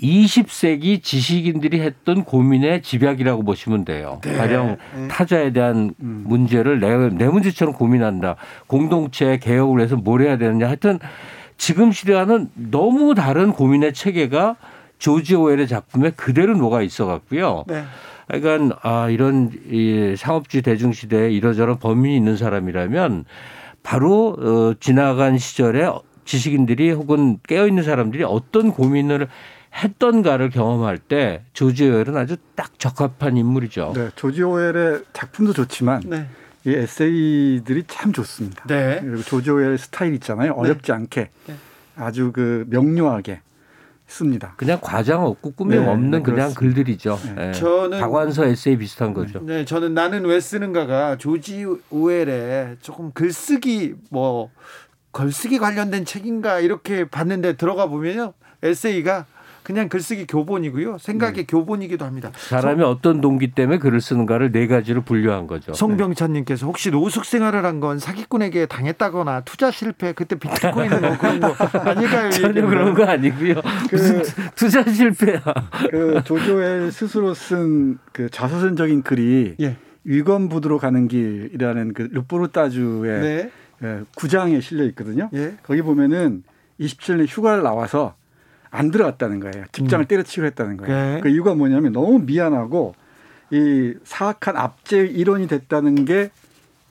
20세기 지식인들이 했던 고민의 집약이라고 보시면 돼요. 네. 가령 네. 타자에 대한 음. 문제를 내, 내 문제처럼 고민한다. 공동체 개혁을 해서 뭘 해야 되느냐. 하여튼 지금 시대와는 너무 다른 고민의 체계가 조지 오웰의 작품에 그대로 녹아 있어 갖고요. 네. 그러니까 아 이런 이 상업주의 대중 시대에 이러저런 범인이 있는 사람이라면 바로 어 지나간 시절에 지식인들이 혹은 깨어 있는 사람들이 어떤 고민을 했던가를 경험할 때 조지 오웰은 아주 딱 적합한 인물이죠. 네, 조지 오웰의 작품도 좋지만 네. 이 에세이들이 참 좋습니다. 네. 그리고 조지 오웰의 스타일 있잖아요. 네. 어렵지 네. 않게 아주 그 명료하게 씁니다. 그냥 과장 없고 꾸밈 네, 없는 그냥 글들이죠. 네. 저는 박완서 에세이 비슷한 거죠. 네, 저는 나는 왜 쓰는가가 조지 오웰의 조금 글쓰기 뭐 글쓰기 관련된 책인가 이렇게 봤는데 들어가 보면요 에세이가 그냥 글쓰기 교본이고요. 생각의 네. 교본이기도 합니다. 사람이 성, 어떤 동기 때문에 글을 쓰는가를 네 가지로 분류한 거죠. 성병찬님께서 혹시 노숙 생활을 한 건 사기꾼에게 당했다거나 투자 실패 그때 비트코인은 뭐 그런 거 아닐까요? 전혀 그런 거 아니고요. 그, 투자 실패야. 그 조조엘 스스로 쓴 그 자서전적인 글이 예. 위건부두로 가는 길이라는 그 르포르타주의 네. 예, 구장에 실려 있거든요. 예. 거기 보면은 27년 휴가를 나와서 안 들어갔다는 거예요. 직장을 음. 때려치고 했다는 거예요. 네. 그 이유가 뭐냐면 너무 미안하고 이 사악한 압제 일원이 됐다는 게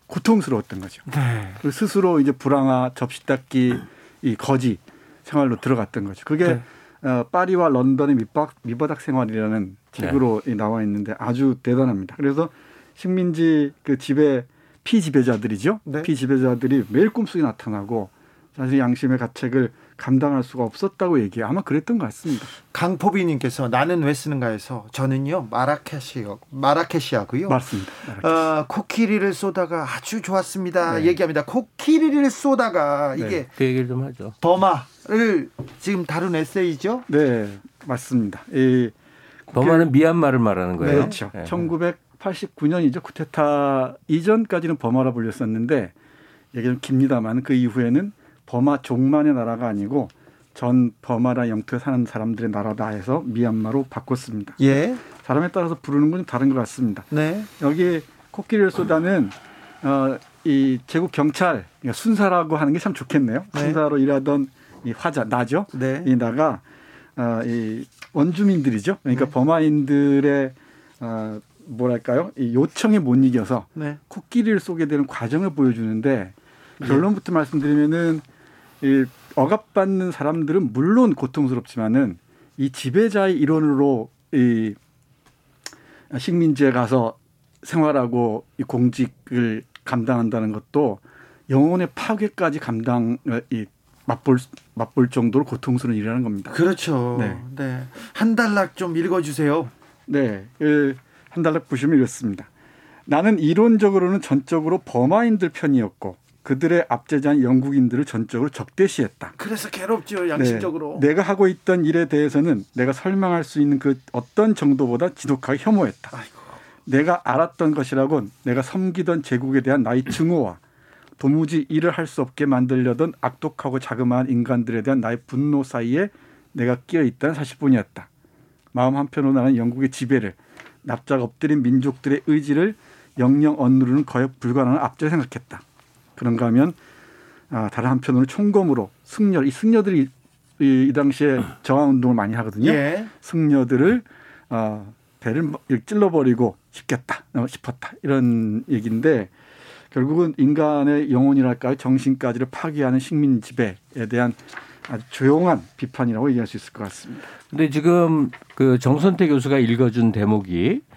고통스러웠던 거죠. 네. 그 스스로 이제 불황화, 접시 닦기, 이 거지 생활로 들어갔던 거죠. 그게 네. 어, 파리와 런던의 밑바닥, 밑바닥 생활이라는 책으로 네. 나와 있는데 아주 대단합니다. 그래서 식민지 그 집에 피지배자들이죠. 네. 피지배자들이 매일 꿈속에 나타나고 자신 양심의 가책을 감당할 수가 없었다고 얘기해 아마 그랬던 것 같습니다. 강포비님께서 나는 왜 쓰는가해서 저는요 마라케시요 마라케시하고요. 맞습니다. 어, 코끼리를 쏘다가 아주 좋았습니다. 네. 얘기합니다. 코끼리를 쏘다가 네. 이게 그 얘기를 좀 하죠. 버마를 지금 다룬 에세이죠? 네 맞습니다. 이 버마는 미얀마를 말하는 거예요. 네, 그렇죠. 네. 1989년이죠. 쿠데타 이전까지는 버마라 불렸었는데 얘기 좀 깁니다만 그 이후에는 버마 종만의 나라가 아니고 전 버마라 영토에 사는 사람들의 나라다 해서 미얀마로 바꿨습니다. 예. 사람에 따라서 부르는 건 다른 것 같습니다. 네. 여기 코끼리를 쏘다는 어, 이 제국 경찰 순사라고 하는 게 참 좋겠네요. 네. 순사로 일하던 이 화자 나죠. 네. 이 나가 어, 이 원주민들이죠. 그러니까 네. 버마인들의 어, 뭐랄까요? 이 요청에 못 이겨서 네. 코끼리를 쏘게 되는 과정을 보여주는데 네. 결론부터 말씀드리면은 이 억압받는 사람들은 물론 고통스럽지만은 이 지배자의 일원으로 이 식민지에 가서 생활하고 이 공직을 감당한다는 것도 영혼의 파괴까지 감당 이 맛볼 맛볼 정도로 고통스러운 일이라는 겁니다. 그렇죠. 네. 네. 한 달락 좀 읽어 주세요. 네. 한 달락 보시면 이렇습니다. 나는 이론적으로는 전적으로 버마인들 편이었고 그들의 압제자인 영국인들을 전적으로 적대시했다. 그래서 괴롭죠 양심적으로. 네, 내가 하고 있던 일에 대해서는 내가 설명할 수 있는 그 어떤 정도보다 지독하게 혐오했다. 아이고. 내가 알았던 것이라곤 내가 섬기던 제국에 대한 나의 증오와 도무지 일을 할 수 없게 만들려던 악독하고 자그마한 인간들에 대한 나의 분노 사이에 내가 끼어 있다는 사실뿐이었다. 마음 한편으로 나는 영국의 지배를 납작 엎드린 민족들의 의지를 영영 얻누르는 거역 불가능한 압제 생각했다. 그런가 하면 아, 다른 한편으로 총검으로 승려 이 승려들이 이, 이 당시에 저항 운동을 많이 하거든요. 예. 승려들을 어, 배를 찔러버리고 싶겠다 어, 싶었다 이런 얘기인데 결국은 인간의 영혼이랄까요 정신까지를 파괴하는 식민 지배에 대한 아주 조용한 비판이라고 얘기할 수 있을 것 같습니다. 근데 지금 그 정선태 교수가 읽어준 대목이 어,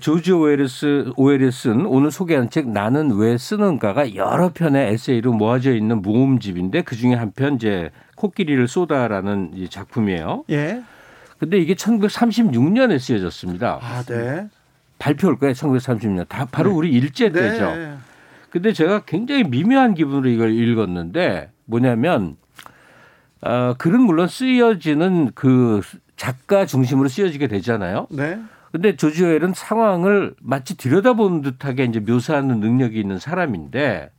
조지 오에르스 오에르스는 오늘 소개한 책 나는 왜 쓰는가가 여러 편의 에세이로 모아져 있는 모음집인데 그 중에 한 편 이제 코끼리를 쏘다라는 작품이에요. 예. 근데 이게 1936년에 쓰여졌습니다. 아, 네. 발표할 거예요. 1930년. 다 바로 네. 우리 일제 네. 때죠. 근데 제가 굉장히 미묘한 기분으로 이걸 읽었는데 뭐냐면 어, 글은 물론 쓰여지는 그 작가 중심으로 쓰여지게 되잖아요. 네. 근데 조지 오웰은 상황을 마치 들여다보는 듯하게 이제 묘사하는 능력이 있는 사람인데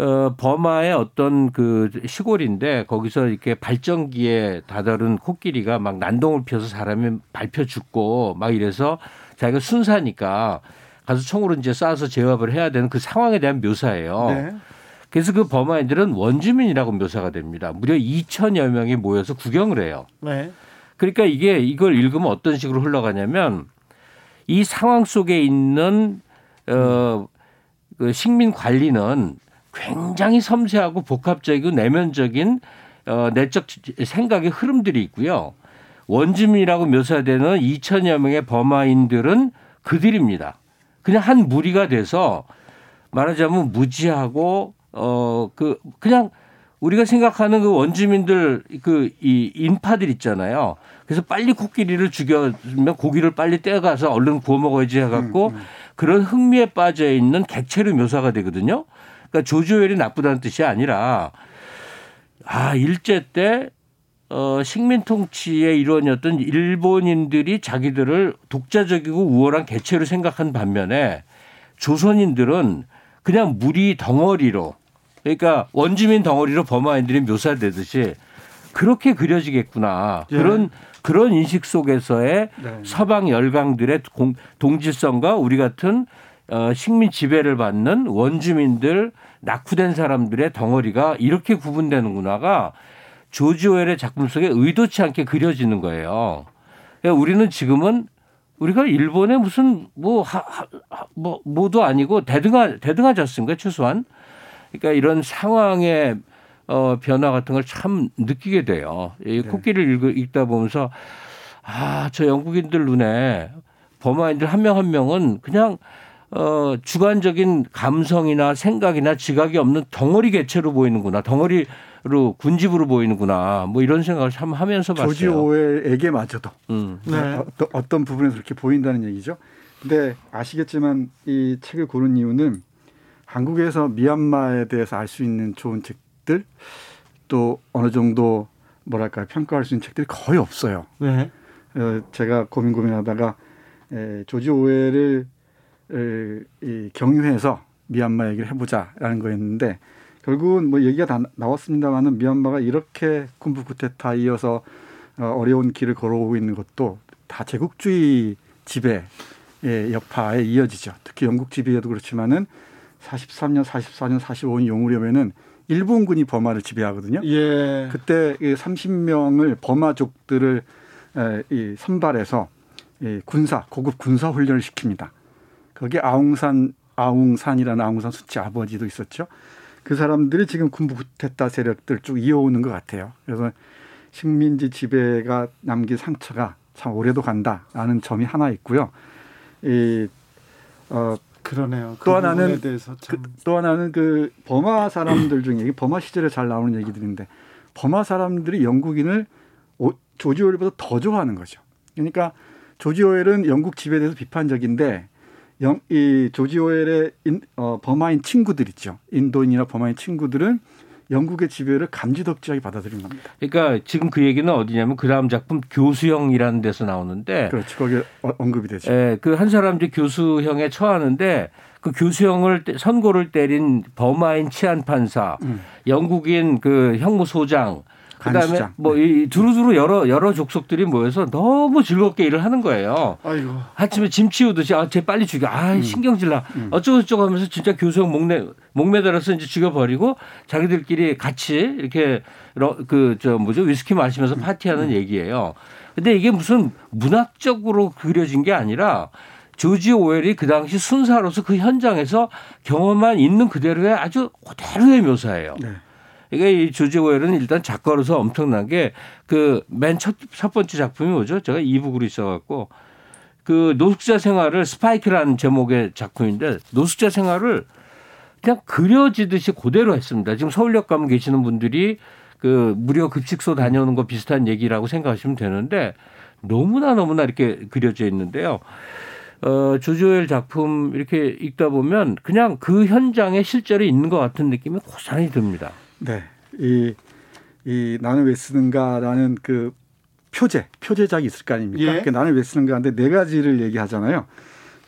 어, 버마의 어떤 그 시골인데 거기서 이렇게 발전기에 다다른 코끼리가 막 난동을 피워서 사람이 밟혀 죽고 막 이래서 자기가 순사니까 가서 총으로 이제 쏴서 제압을 해야 되는 그 상황에 대한 묘사예요. 네. 그래서 그 버마인들은 원주민이라고 묘사가 됩니다. 무려 2천여 명이 모여서 구경을 해요. 네. 그러니까 이게 이걸 읽으면 어떤 식으로 흘러가냐면 이 상황 속에 있는 어, 그 식민 관리는 굉장히 섬세하고 복합적이고 내면적인 어, 내적 생각의 흐름들이 있고요. 원주민이라고 묘사되는 2천여 명의 버마인들은 그들입니다. 그냥 한 무리가 돼서 말하자면 무지하고 어 그 그냥 우리가 생각하는 그 원주민들 그 이 인파들 있잖아요. 그래서 빨리 코끼리를 죽여면 고기를 빨리 떼가서 얼른 구워 먹어야지 해갖고 음, 음. 그런 흥미에 빠져 있는 객체로 묘사가 되거든요. 그러니까 조조웰이 나쁘다는 뜻이 아니라 아 일제 때 어, 식민 통치의 일원이었던 일본인들이 자기들을 독자적이고 우월한 개체로 생각한 반면에 조선인들은 그냥 무리 덩어리로 그러니까 원주민 덩어리로 버마인들이 묘사되듯이 그렇게 그려지겠구나. 예. 그런 그런 인식 속에서의 네. 서방 열강들의 공, 동질성과 우리 같은 어, 식민 지배를 받는 원주민들 낙후된 사람들의 덩어리가 이렇게 구분되는구나가 조지 오웰의 작품 속에 의도치 않게 그려지는 거예요. 그러니까 우리는 지금은 우리가 일본에 무슨 뭐, 하, 하, 뭐, 뭐도 아니고 대등하, 대등하졌습니까, 최소한. 그러니까 이런 상황의 어, 변화 같은 걸 참 느끼게 돼요. 이 네. 코끼리를 읽, 다 보면서 아, 저 영국인들 눈에 버마인들 한 명한 한 명은 그냥 어, 주관적인 감성이나 생각이나 지각이 없는 덩어리 개체로 보이는구나. 덩어리로 군집으로 보이는구나. 뭐 이런 생각을 참 하면서 봤어요. 조지 오웰에게마저도 음. 네. 어떤, 어떤 부분에서 그렇게 보인다는 얘기죠. 근데 아시겠지만 이 책을 고른 이유는 한국에서 미얀마에 대해서 알 수 있는 좋은 책들 또 어느 정도 뭐랄까 평가할 수 있는 책들이 거의 없어요. 네. 어, 제가 고민 고민하다가 에, 조지 오웰을 이 경유해서 미얀마 얘기를 해보자라는 거였는데 결국은 뭐 얘기가 다 나왔습니다만은 미얀마가 이렇게 군부 쿠데타 이어서 어, 어려운 길을 걸어오고 있는 것도 다 제국주의 지배 의 여파에 이어지죠. 특히 영국 지배에도 그렇지만은 43년, 44년, 45년 용우려면은 일본군이 버마를 지배하거든요. 예. 그때 30명을 버마족들을 이 선발해서 이 군사 고급 군사 훈련을 시킵니다. 거기에 아웅산 아웅산이라는 아웅산 수치 아버지도 있었죠. 그 사람들이 지금 군부 쿠데타 세력들 쭉 이어오는 것 같아요. 그래서 식민지 지배가 남긴 상처가 참 오래도 간다라는 점이 하나 있고요. 이 어, 그러네요. 그 또 하나는 그, 또 하나는 그 버마 사람들 중에 버마 시절에 잘 나오는 얘기들인데 버마 사람들이 영국인을 조지 오웰보다 더 좋아하는 거죠. 그러니까 조지 오웰은 영국 지배에 대해서 비판적인데 영, 이 조지 오웰의 인, 어, 버마인 친구들 있죠. 인도인이나 버마인 친구들은 영국의 지배를 감지덕지하게 받아들인 겁니다. 그러니까 지금 그 얘기는 어디냐면 그 다음 작품 교수형이라는 데서 나오는데. 그렇죠. 거기 어, 언급이 되죠. 예, 그 한 사람 이제 교수형에 처하는데 그 교수형을 선고를 때린 버마인 치안 판사, 음. 영국인 그 형무소장, 그다음에 뭐이 네. 두루두루 여러 여러 족속들이 모여서 너무 즐겁게 일을 하는 거예요. 아이고. 아침에 짐 치우듯이 아쟤 빨리 죽여. 아 음. 신경질 나. 음. 어쩌고 저쩌고 하면서 진짜 교수형 목내 목매달아서 이제 죽여버리고 자기들끼리 같이 이렇게 그 저 뭐죠 위스키 마시면서 음. 파티하는 음. 얘기예요. 근데 이게 무슨 문학적으로 그려진 게 아니라 조지 오웰이 그 당시 순사로서 그 현장에서 경험만 있는 그대로의 아주 그대로의 묘사예요. 네. 이게 이 조지 오웰은 일단 작가로서 엄청나게 그 맨 첫 첫 번째 작품이 뭐죠? 제가 이북으로 있어갖고 그 노숙자 생활을 스파이크라는 제목의 작품인데 노숙자 생활을 그냥 그려지듯이 그대로 했습니다. 지금 서울역 가면 계시는 분들이 그 무료 급식소 다녀오는 거 비슷한 얘기라고 생각하시면 되는데 너무나 너무나 이렇게 그려져 있는데요. 어, 조조엘 작품 이렇게 읽다 보면 그냥 그 현장에 실제로 있는 것 같은 느낌이 고스란히 듭니다. 네. 이, 이 나는 왜 쓰는가라는 그 표제, 표제작이 있을 거 아닙니까? 예. 그러니까 나는 왜 쓰는가 하는데 네 가지를 얘기하잖아요.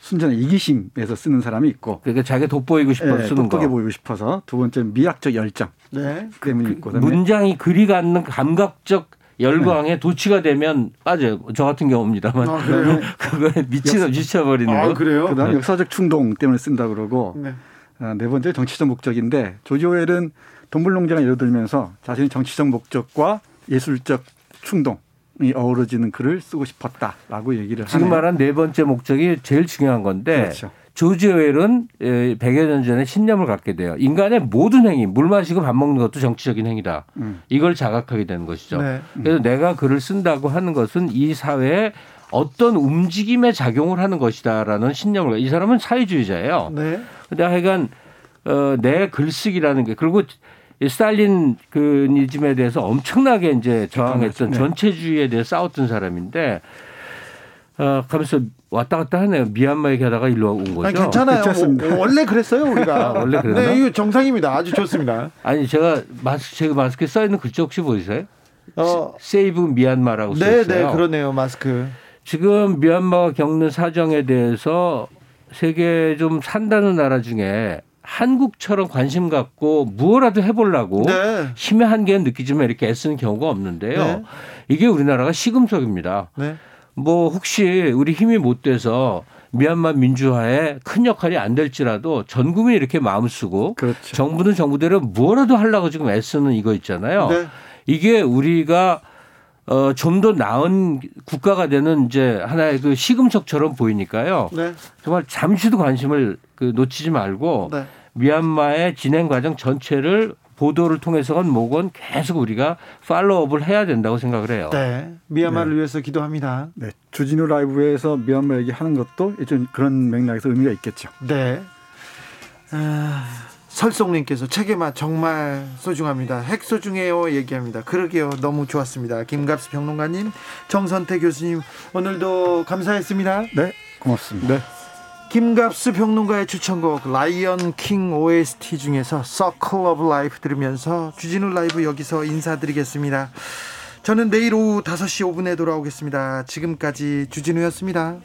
순전한 이기심에서 쓰는 사람이 있고. 그러니까 자기가 돋보이고 싶어서 네, 쓰는 돋보게 보이고 싶어서. 두 번째 미학적 열정 네. 때문에 그, 있고. 문장이 그리 갖는 감각적 열광에 네. 도취가 되면 빠져요. 저 같은 경우입니다만. 아, 그거에 미치서 미쳐버리는 아, 거. 그래요? 그다음 네. 역사적 충동 때문에 쓴다 그러고. 네. 아, 네 번째 정치적 목적인데 조지 오웰은 동물농장을 예로 들면서 자신의 정치적 목적과 예술적 충동 이 어우러지는 글을 쓰고 싶었다라고 얘기를 지금 하네요. 말한 네 번째 목적이 제일 중요한 건데 그렇죠. 조지 웰은 100여 년 전에 신념을 갖게 돼요. 인간의 모든 행위, 물 마시고 밥 먹는 것도 정치적인 행위다. 음. 이걸 자각하게 되는 것이죠. 네. 음. 그래서 내가 글을 쓴다고 하는 것은 이 사회에 어떤 움직임에 작용을 하는 것이다라는 신념을 이 사람은 사회주의자예요. 네. 근데 하여간 어, 내 글쓰기라는 게 그리고 스탈린 그 니즘에 대해서 엄청나게 이제 저항했던 네. 전체주의에 대해 싸웠던 사람인데 어, 가면서 왔다 갔다 하네요. 미얀마 얘기하다가 일로 온 거죠. 아니, 괜찮아요. 오, 원래 그랬어요 우리가. 아, 원래 그랬나? 네, 이거 정상입니다. 아주 좋습니다. 아니 제가 마스 제가 마스크에 써 있는 글자 혹시 보이세요? 어, 세이브 미얀마라고 써 있어요. 네, 네, 그러네요. 마스크. 지금 미얀마가 겪는 사정에 대해서 세계 좀 산다는 나라 중에 한국처럼 관심 갖고 무엇라도 해보려고 네. 힘의 한계는 느끼지만 이렇게 애쓰는 경우가 없는데요. 네. 이게 우리나라가 시금석입니다. 네. 뭐 혹시 우리 힘이 못 돼서 미얀마 민주화에 큰 역할이 안 될지라도 전 국민이 이렇게 마음 쓰고 그렇죠. 정부는 정부대로 뭐라도 하려고 지금 애쓰는 이거 있잖아요. 네. 이게 우리가 어, 좀 더 나은 국가가 되는 이제 하나의 그 시금석처럼 보이니까요. 네. 정말 잠시도 관심을 그 놓치지 말고 네. 미얀마의 진행 과정 전체를 보도를 통해서건 뭐건 계속 우리가 팔로우업을 해야 된다고 생각을 해요. 네. 미얀마를 네. 위해서 기도합니다. 네. 주진우 라이브에서 미얀마 얘기하는 것도 좀 그런 맥락에서 의미가 있겠죠. 네. 아, 설송님께서 책에만 정말 소중합니다. 핵 소중해요 얘기합니다. 그러게요. 너무 좋았습니다. 김갑수 평론가님, 정선태 교수님 오늘도 감사했습니다. 네. 고맙습니다. 네. 김갑수 평론가의 추천곡 라이언 킹 OST 중에서 Circle of Life 들으면서 주진우 라이브 여기서 인사드리겠습니다. 저는 내일 오후 5시 5분에 돌아오겠습니다. 지금까지 주진우였습니다.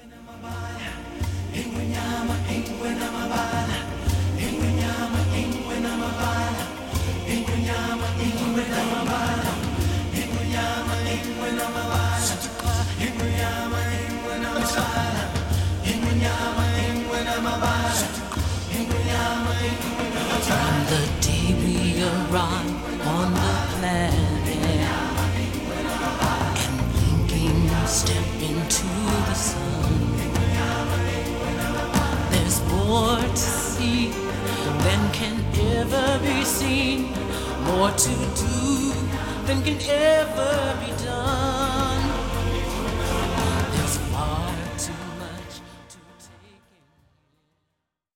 More to do than can ever be done.